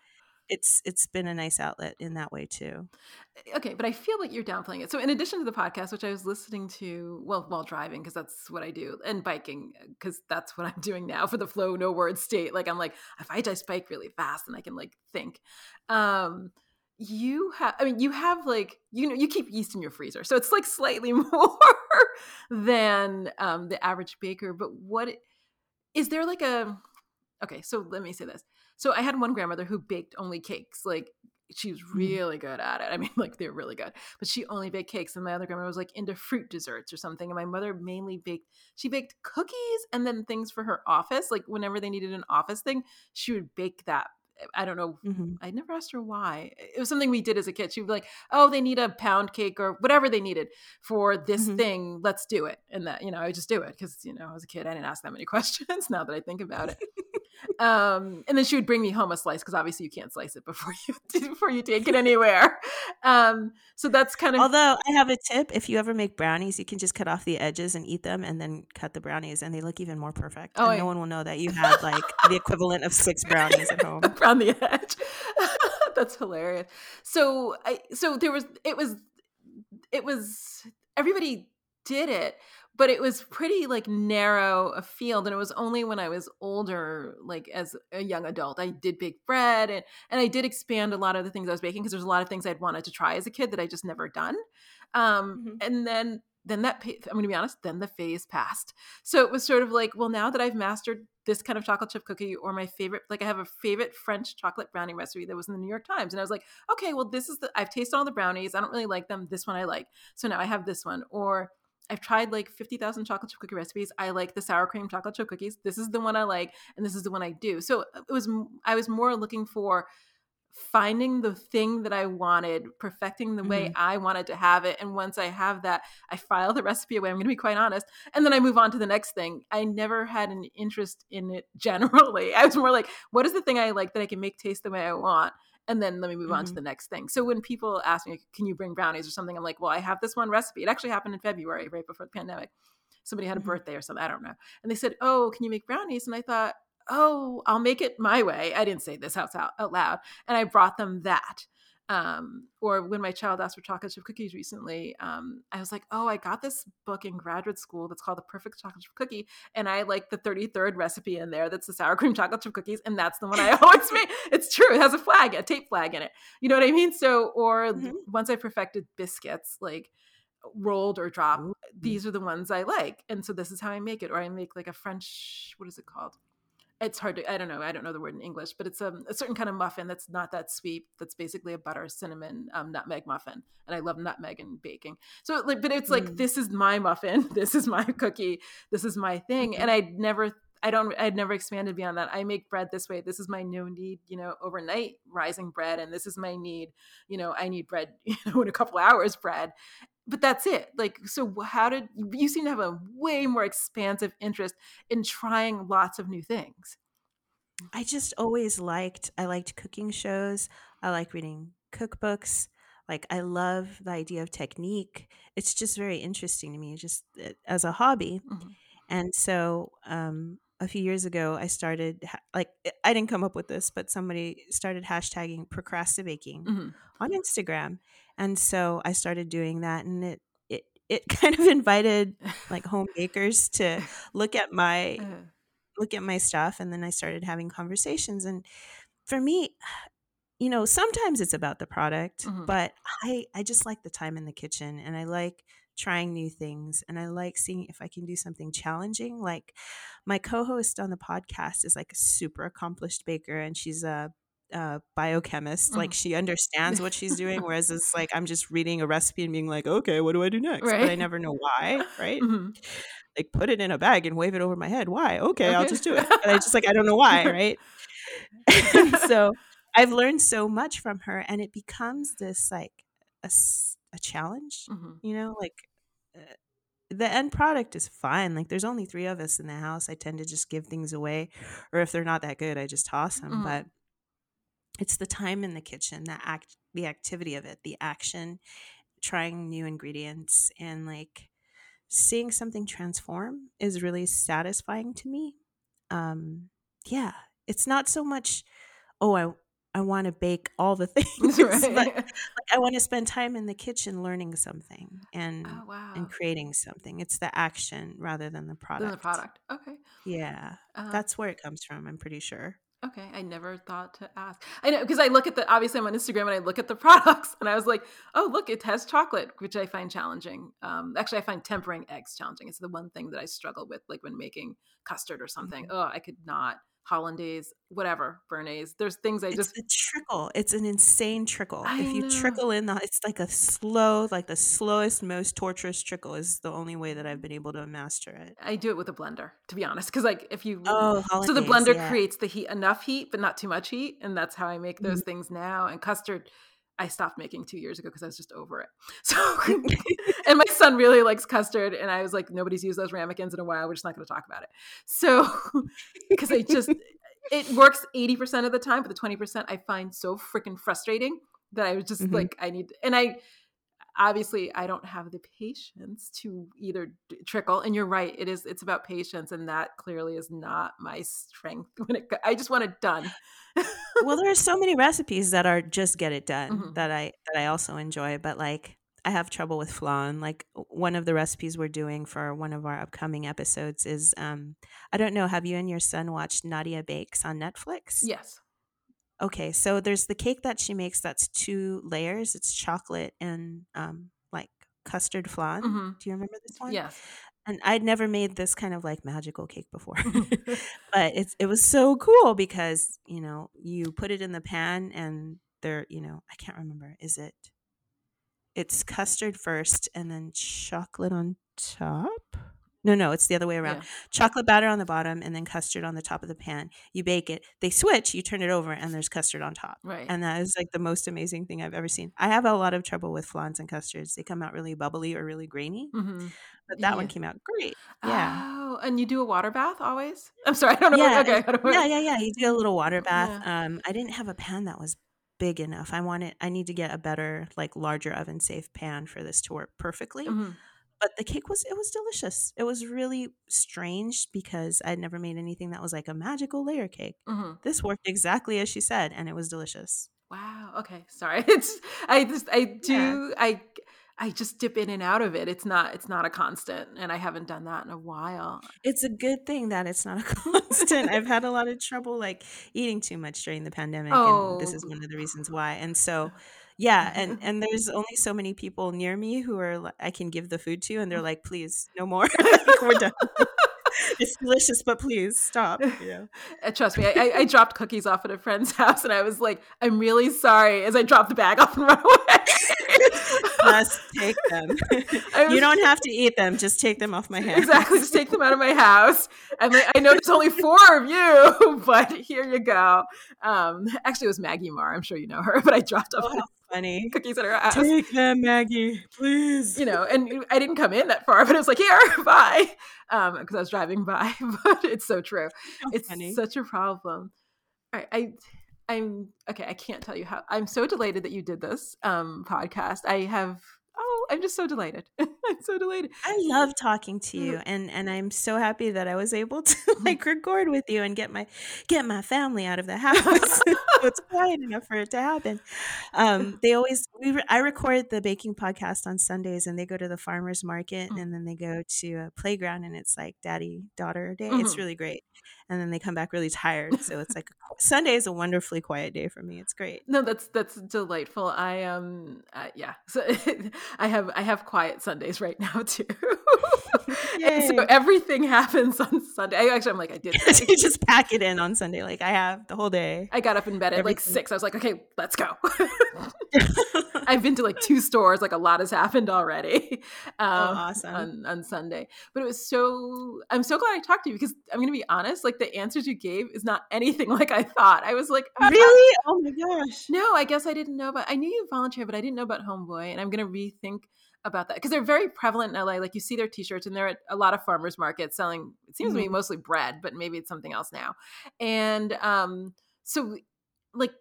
it's it's been a nice outlet in that way too. Eh, okay, but I feel like you're downplaying it. So in addition to the podcast, which I was listening to well while driving because that's what I do, and biking because that's what I'm doing now for the flow no word state. Like I'm like if I just bike really fast and I can like think. Um you have i mean you have like you know you keep yeast in your freezer so it's like slightly more than um the average baker but what is there like a okay so let me say this so I had one grandmother who baked only cakes. Like she was mm. really good at it. I mean, like they're really good, but she only baked cakes. And my other grandmother was like into fruit desserts or something. And my mother mainly baked, she baked cookies and then things for her office. Like whenever they needed an office thing, she would bake that. I don't know. Mm-hmm. I never asked her why. It was something we did as a kid. She would be like, "Oh, they need a pound cake or whatever they needed for this mm-hmm. thing. Let's do it." And that, you know, I just do it because you know, as a kid, I didn't ask that many questions. Now that I think about it, um, and then she would bring me home a slice because obviously you can't slice it before you before you take it anywhere. Um, so that's kind of. Although I have a tip: if you ever make brownies, you can just cut off the edges and eat them, and then cut the brownies, and they look even more perfect. Oh, and no one will know that you had like the equivalent of six brownies at home around the edge. that's hilarious. So I so there was it was it was everybody did it but it was pretty like narrow a field and it was only when i was older like as a young adult i did bake bread and, and i did expand a lot of the things i was baking because there's a lot of things i'd wanted to try as a kid that i just never done. Um, mm-hmm. and then then that i'm going to be honest then the phase passed. So it was sort of like well now that i've mastered this kind of chocolate chip cookie or my favorite like i have a favorite french chocolate brownie recipe that was in the new york times and i was like okay well this is the i've tasted all the brownies i don't really like them this one i like so now i have this one. Or I've tried like 50,000 chocolate chip cookie recipes. I like the sour cream chocolate chip cookies. This is the one I like and this is the one I do. So uh, it was I was more looking for finding the thing that I wanted, perfecting the way mm-hmm. I wanted to have it. And once I have that, I file the recipe away. I'm going to be quite honest. And then I move on to the next thing. I never had an interest in it generally. I was more like, what is the thing I like that I can make taste the way I want? And then let me move mm-hmm. on to mm-hmm. the next thing. So when people ask me, can you bring brownies or something? I'm like, well, I have this one recipe. It actually happened in February, right before the pandemic. Somebody had a mm-hmm. birthday or something. I don't know. And they said, oh, can you make brownies? And I thought, oh, I'll make it my way. I didn't say this out, out loud. And I brought them that. Um, or when my child asked for chocolate chip cookies recently, um, I was like, "Oh, I got this book in graduate school that's called The Perfect Chocolate Chip Cookie, and I like the 33rd recipe in there. That's the sour cream chocolate chip cookies, and that's the one I always make. It's true. It has a flag, a tape flag in it. You know what I mean? So, or Mhm. once I perfected biscuits, like rolled or drop, Ooh. these are the ones I like, and so this is how I make it. Or I make like a French, what is it called? It's hard to i don't know i don't know the word in english but it's a, a certain kind of muffin that's not that sweet that's basically a butter cinnamon um, nutmeg muffin and i love nutmeg and baking. So like but it's like Mm. this is my muffin this is my cookie this is my thing and i never i don't i'd never expanded beyond that. I make bread this way this is my no knead you know overnight rising bread and this is my need you know i need bread you know in a couple hours bread but that's it like so how did you seem to have a way more expansive interest in trying lots of new things I just always liked I liked cooking shows. I like reading cookbooks. Like I love the idea of technique. It's just very interesting to me just uh, as a hobby. Mhm. And so um a few years ago I started like I- didn't come up with this, but somebody started hashtagging procrastibaking Mhm. on Instagram. And so I started doing that and it it it kind of invited like home bakers to look at my Uh, look at my stuff and then I started having conversations. And for me you know sometimes it's about the product Mhm. but I I just like the time in the kitchen and I like trying new things and I like seeing if I can do something challenging. Like my co-host on the podcast is like a super accomplished baker and she's a a biochemist like Mhm. she understands what she's doing whereas it's like I'm just reading a recipe and being like okay what do I do next but I never know why right Mhm. like put it in a bag and wave it over my head. Why? Okay, I'll just do it. And I just like I don't know why, right? so I've learned so much from her, and it becomes this like a challenge. Mhm. You know, like uh, the end product is fine. Like there's only three of us in the house. I tend to just give things away, or if they're not that good, I just toss them. Mhm. But it's the time in the kitchen, the act, the activity of it, the action, trying new ingredients, and like seeing something transform is really satisfying to me. Um, yeah, it's not so much, oh, I I want to bake all the things, but like, I want to spend time in the kitchen learning something and Oh wow. and creating something. It's the action rather than the Than product. the product. Okay. Yeah, Uh, that's where it comes from. I'm pretty sure. Okay. I never thought to ask. I know because I look at the obviously I'm on Instagram and I look at the products and I was like, oh look, it has chocolate, which I find challenging. Um, actually, I find tempering eggs challenging. It's the one thing that I struggle with, like when making custard or something. Mhm. Oh, I could not hollandaise, whatever, béarnaise. There's things I It's just a trickle. It's an insane trickle. I If you know. trickle in the, it's like a slow, like the slowest, most torturous trickle is the only way that I've been able to master it. I do it with a blender, to be honest, because like if you Oh, so the blender yeah. creates the heat enough heat, but not too much heat, and that's how I make those mm. things now. And custard, I stopped making two years ago because I was just over it. So, and my son really likes custard, and I was like, nobody's used those ramekins in a while. We're just not going to talk about it. So, because I just it works eighty percent of the time, but the twenty percent I find so freaking frustrating that I was just Mhm. like, I need, and I obviously I don't have the patience to either d- trickle. And you're right, it is. It's about patience, and that clearly is not my strength. When it, I just want it done. well, there are so many recipes that are just get it done Mhm. that I that I also enjoy, but like I have trouble with flan. Like one of the recipes we're doing for one of our upcoming episodes is um I don't know, have you and your son watched Nadia Bakes on Netflix? yes. Okay, so there's the cake that she makes that's two layers. It's chocolate and um like custard flan. Mhm. Do you remember this one? Yes. And I'd never made this kind of like magical cake before. But it's it was so cool because, you know, you put it in the pan and there, you know, I can't remember. Is it it's custard first and then chocolate on top? No, no, it's the other way around. Yeah. Chocolate batter on the bottom and then custard on the top of the pan. You bake it. They switch, you turn it over and there's custard on top. Right. And that is like the most amazing thing I've ever seen. I have a lot of trouble with flans and custards. They come out really bubbly or really grainy, hmm but that one came out great. Yeah. Oh, and you do a water bath always? I'm sorry, I don't know. Yeah, okay, don't know. yeah, yeah, yeah. You do a little water bath. Yeah. Um, I didn't have a pan that was big enough. I wanted. I need to get a better, like, larger oven safe pan for this to work perfectly. Mhm. But the cake was it was delicious. It was really strange because I'd never made anything that was like a magical layer cake. Mhm. This worked exactly as she said, and it was delicious. Wow. Okay. Sorry. It's I just I Yeah. do I I just dip in and out of it. It's not it's not a constant and I haven't done that in a while. It's a good thing that it's not a constant. I've had a lot of trouble like eating too much during the pandemic and this Oh. is one of the reasons why. And so yeah, and and there's only so many people near me who are I can give the food to and they're like, "Please, no more. Like, We're done. It's delicious, but please stop." Yeah. Uh, Trust me, I, I dropped cookies off at a friend's house and I was like, I'm really sorry as I dropped the bag off and run away. Just take them. I You don't have to eat them. Just take them off my hands. exactly just take them out of my house. And like, I know there's only four of you, but here you go. Um, actually, it was Maggie Marr. I'm sure you know her, but I dropped off Oh, funny. cookies at her house. Take them, Maggie, please. you know, and I didn't come in that far, but it was like, here, bye. Um, because I was driving by. But it's so true. How It's funny. such a problem. All right, I I'm okay, I can't tell you how I'm so delighted that you did this um podcast. I have oh, I'm just so delighted. I'm so delighted. I love talking to you and and I'm so happy that I was able to like record with you and get my get my family out of the house. So it's quiet enough for it to happen. Um they always we re- I record the baking podcast on Sundays and they go to the farmers market Mm. and then they go to a playground and it's like daddy daughter day. It's Mhm. really great. And then they come back really tired. So it's like Sunday is a wonderfully quiet day for me. It's great. No, that's that's delightful. I um uh, yeah. So I have I have quiet Sundays right now too. and so everything happens on Sunday. I actually I'm like I did you just pack it in on Sunday like I have the whole day. I got up in bed at like six. I was like, okay, let's go. I've been to like two stores. Like a lot has happened already um, awesome. on on Sunday. But it was so. I'm so glad I talked to you because I'm going to be honest. Like the answers you gave is not anything like I thought. I was like, "Ah, Really? Oh my gosh. no, I guess I didn't know about. I knew you volunteer, but I didn't know about Homeboy, and I'm going to rethink about that because they're very prevalent in LA. Like you see their T-shirts, and they're at a lot of farmers markets selling. It seems to be Mhm. mostly bread, but maybe it's something else now. And um, so like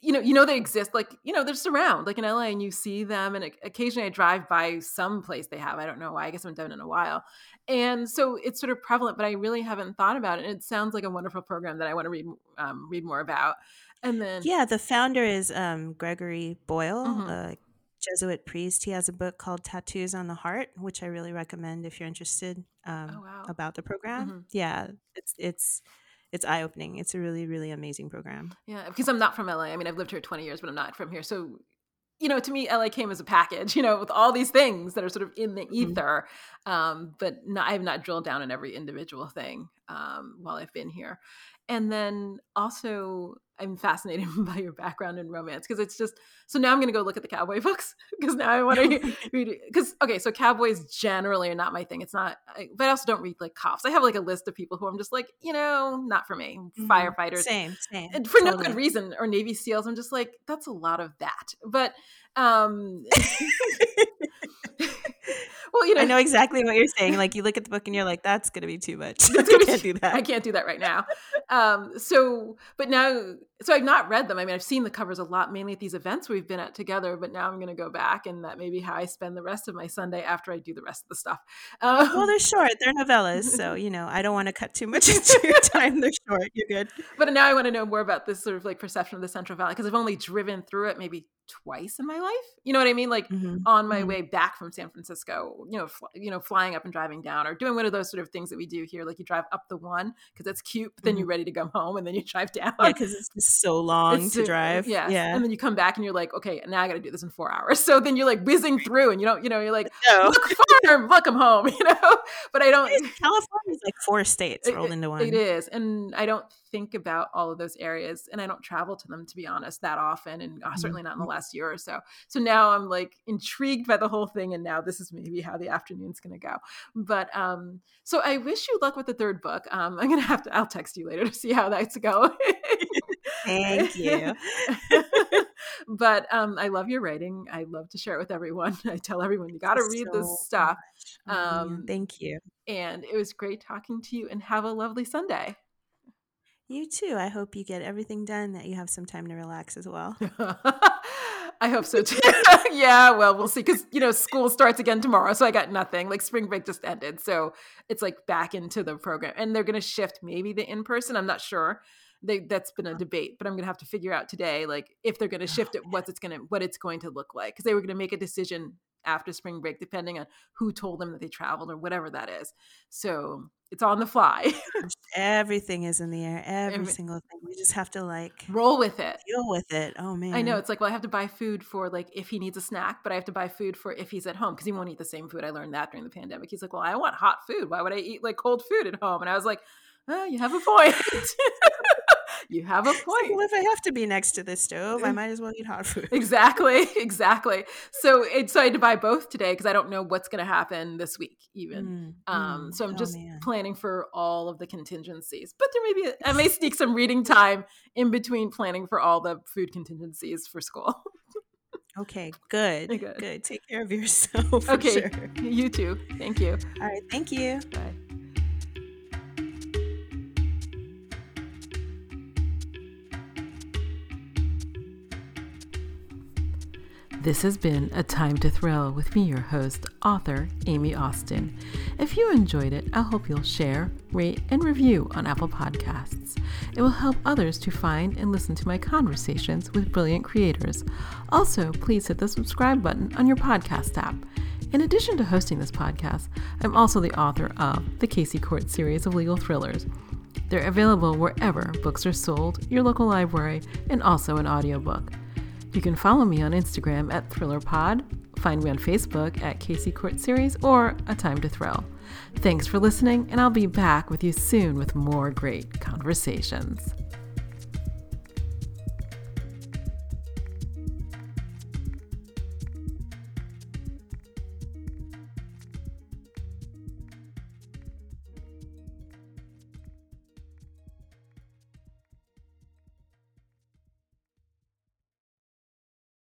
you know, you know they exist. Like you know, they're just around, like in LA, and you see them. And occasionally, I drive by some place they have. I don't know why. I guess I haven't done it in a while. And so it's sort of prevalent, but I really haven't thought about it. And it sounds like a wonderful program that I want to read um, read more about. And then Yeah, the founder is um, Gregory Boyle, Mhm. a Jesuit priest. He has a book called Tattoos on the Heart, which I really recommend if you're interested um, oh wow, about the program. Mhm. Yeah, it's it's it's eye opening. It's a really really amazing program. Yeah, because I'm not from LA. I mean, I've lived here 20 years, but I'm not from here. So, you know, to me, LA came as a package, you know, with all these things that are sort of in the Mhm. ether. Um, but not, I have not drilled down in every individual thing um, while I've been here. And then also, I'm fascinated by your background in romance because it's just so now I'm going to go look at the cowboy books because now I want to read. Because, okay, so cowboys generally are not my thing. It's not, I, but I also don't read like cops. I have like a list of people who I'm just like, you know, not for me. Mhm. Firefighters, Same, same. and for no good reason or navy seals i'm just like that's a lot of that but um well you know I know exactly what you're saying. Like you look at the book and you're like, "That's gonna be too much. I can't do that." i can't do that right now um so but now so i've not read them i mean i've seen the covers a lot mainly at these events we've been at together but now i'm going to go back and that may be how i spend the rest of my sunday after i do the rest of the stuff um, Well, they're short. They're novellas, so you know I don't want to cut too much into your time. They're short. You're good. but now I want to know more about this sort of like perception of the Central Valley because I've only driven through it maybe twice in my life. You know what I mean? Like Mhm. on my Mhm. way back from San Francisco, you know, fl- you know, flying up and driving down, or doing one of those sort of things that we do here. Like you drive up the one because that's cute, but then you're ready to go home, and then you drive down. Yeah, because it's just so long It's to so- drive. yes. Yeah. and then you come back and you're like, okay, now I got to do this in four hours. So then you're like whizzing through, and you don't, you know, you're like, No. look farm, look, I'm home, you know. But I don't. California is like four states It- rolled into one. It is, and I don't think about all of those areas, and I don't travel to them to be honest that often, and uh, certainly not in the Mm-hmm. last year or so. So now I'm like intrigued by the whole thing, and now this is maybe how the afternoon's going to go. But um, so I wish you luck with the third book. Um, I'm gonna have to. I'll text you later to see how that's going. Thank you. but um, I love your writing. I love to share it with everyone. I tell everyone you got to read So this stuff. man, Um, Thank you. And it was great talking to you. And have a lovely Sunday. You too. I hope you get everything done. That you have some time to relax as well. I hope so too. yeah, well, we'll see. Because, you know, school starts again tomorrow. So I got nothing. Like spring break just ended. So it's like back into the program. And they're going to shift maybe the in person. I'm not sure. They that's been a uh-huh. debate but i'm gonna have to figure out today like if they're gonna oh, shift it what's it's gonna what it's going to look like because they were gonna make a decision after spring break depending on who told them that they traveled or whatever that is so it's on the fly Everything is in the air. Every Every- single thing. We just have to like roll with it deal with it. Oh man. I know it's like well I have to buy food for like if he needs a snack but I have to buy food for if he's at home because he won't eat the same food I learned that during the pandemic he's like well I want hot food why would I eat like cold food at home and I was like oh you have a point you have a point well, if I have to be next to the stove, I might as well eat hot food. exactly exactly so it, so i had to buy both today because i don't know what's going to happen this week even Mm, um mm. so i'm Oh, just man. planning for all of the contingencies but there may be i may sneak some reading time in between planning for all the food contingencies for school Okay, good. Good. Good. Take care of yourself. okay sure. you too thank you All right. Thank you. bye This has been A Time to Thrill with me, your host, author Aime Austin. If you enjoyed it, I hope you'll share, rate, and review on Apple Podcasts. It will help others to find and listen to my conversations with brilliant creators. Also, please hit the subscribe button on your podcast app. In addition to hosting this podcast, I'm also the author of the Casey Court series of legal thrillers. They're available wherever books are sold, your local library, and also an audiobook. You can follow me on Instagram at ThrillerPod, find me on Facebook at Casey Court Series, or A Time to Thrill. Thanks for listening, and I'll be back with you soon with more great conversations.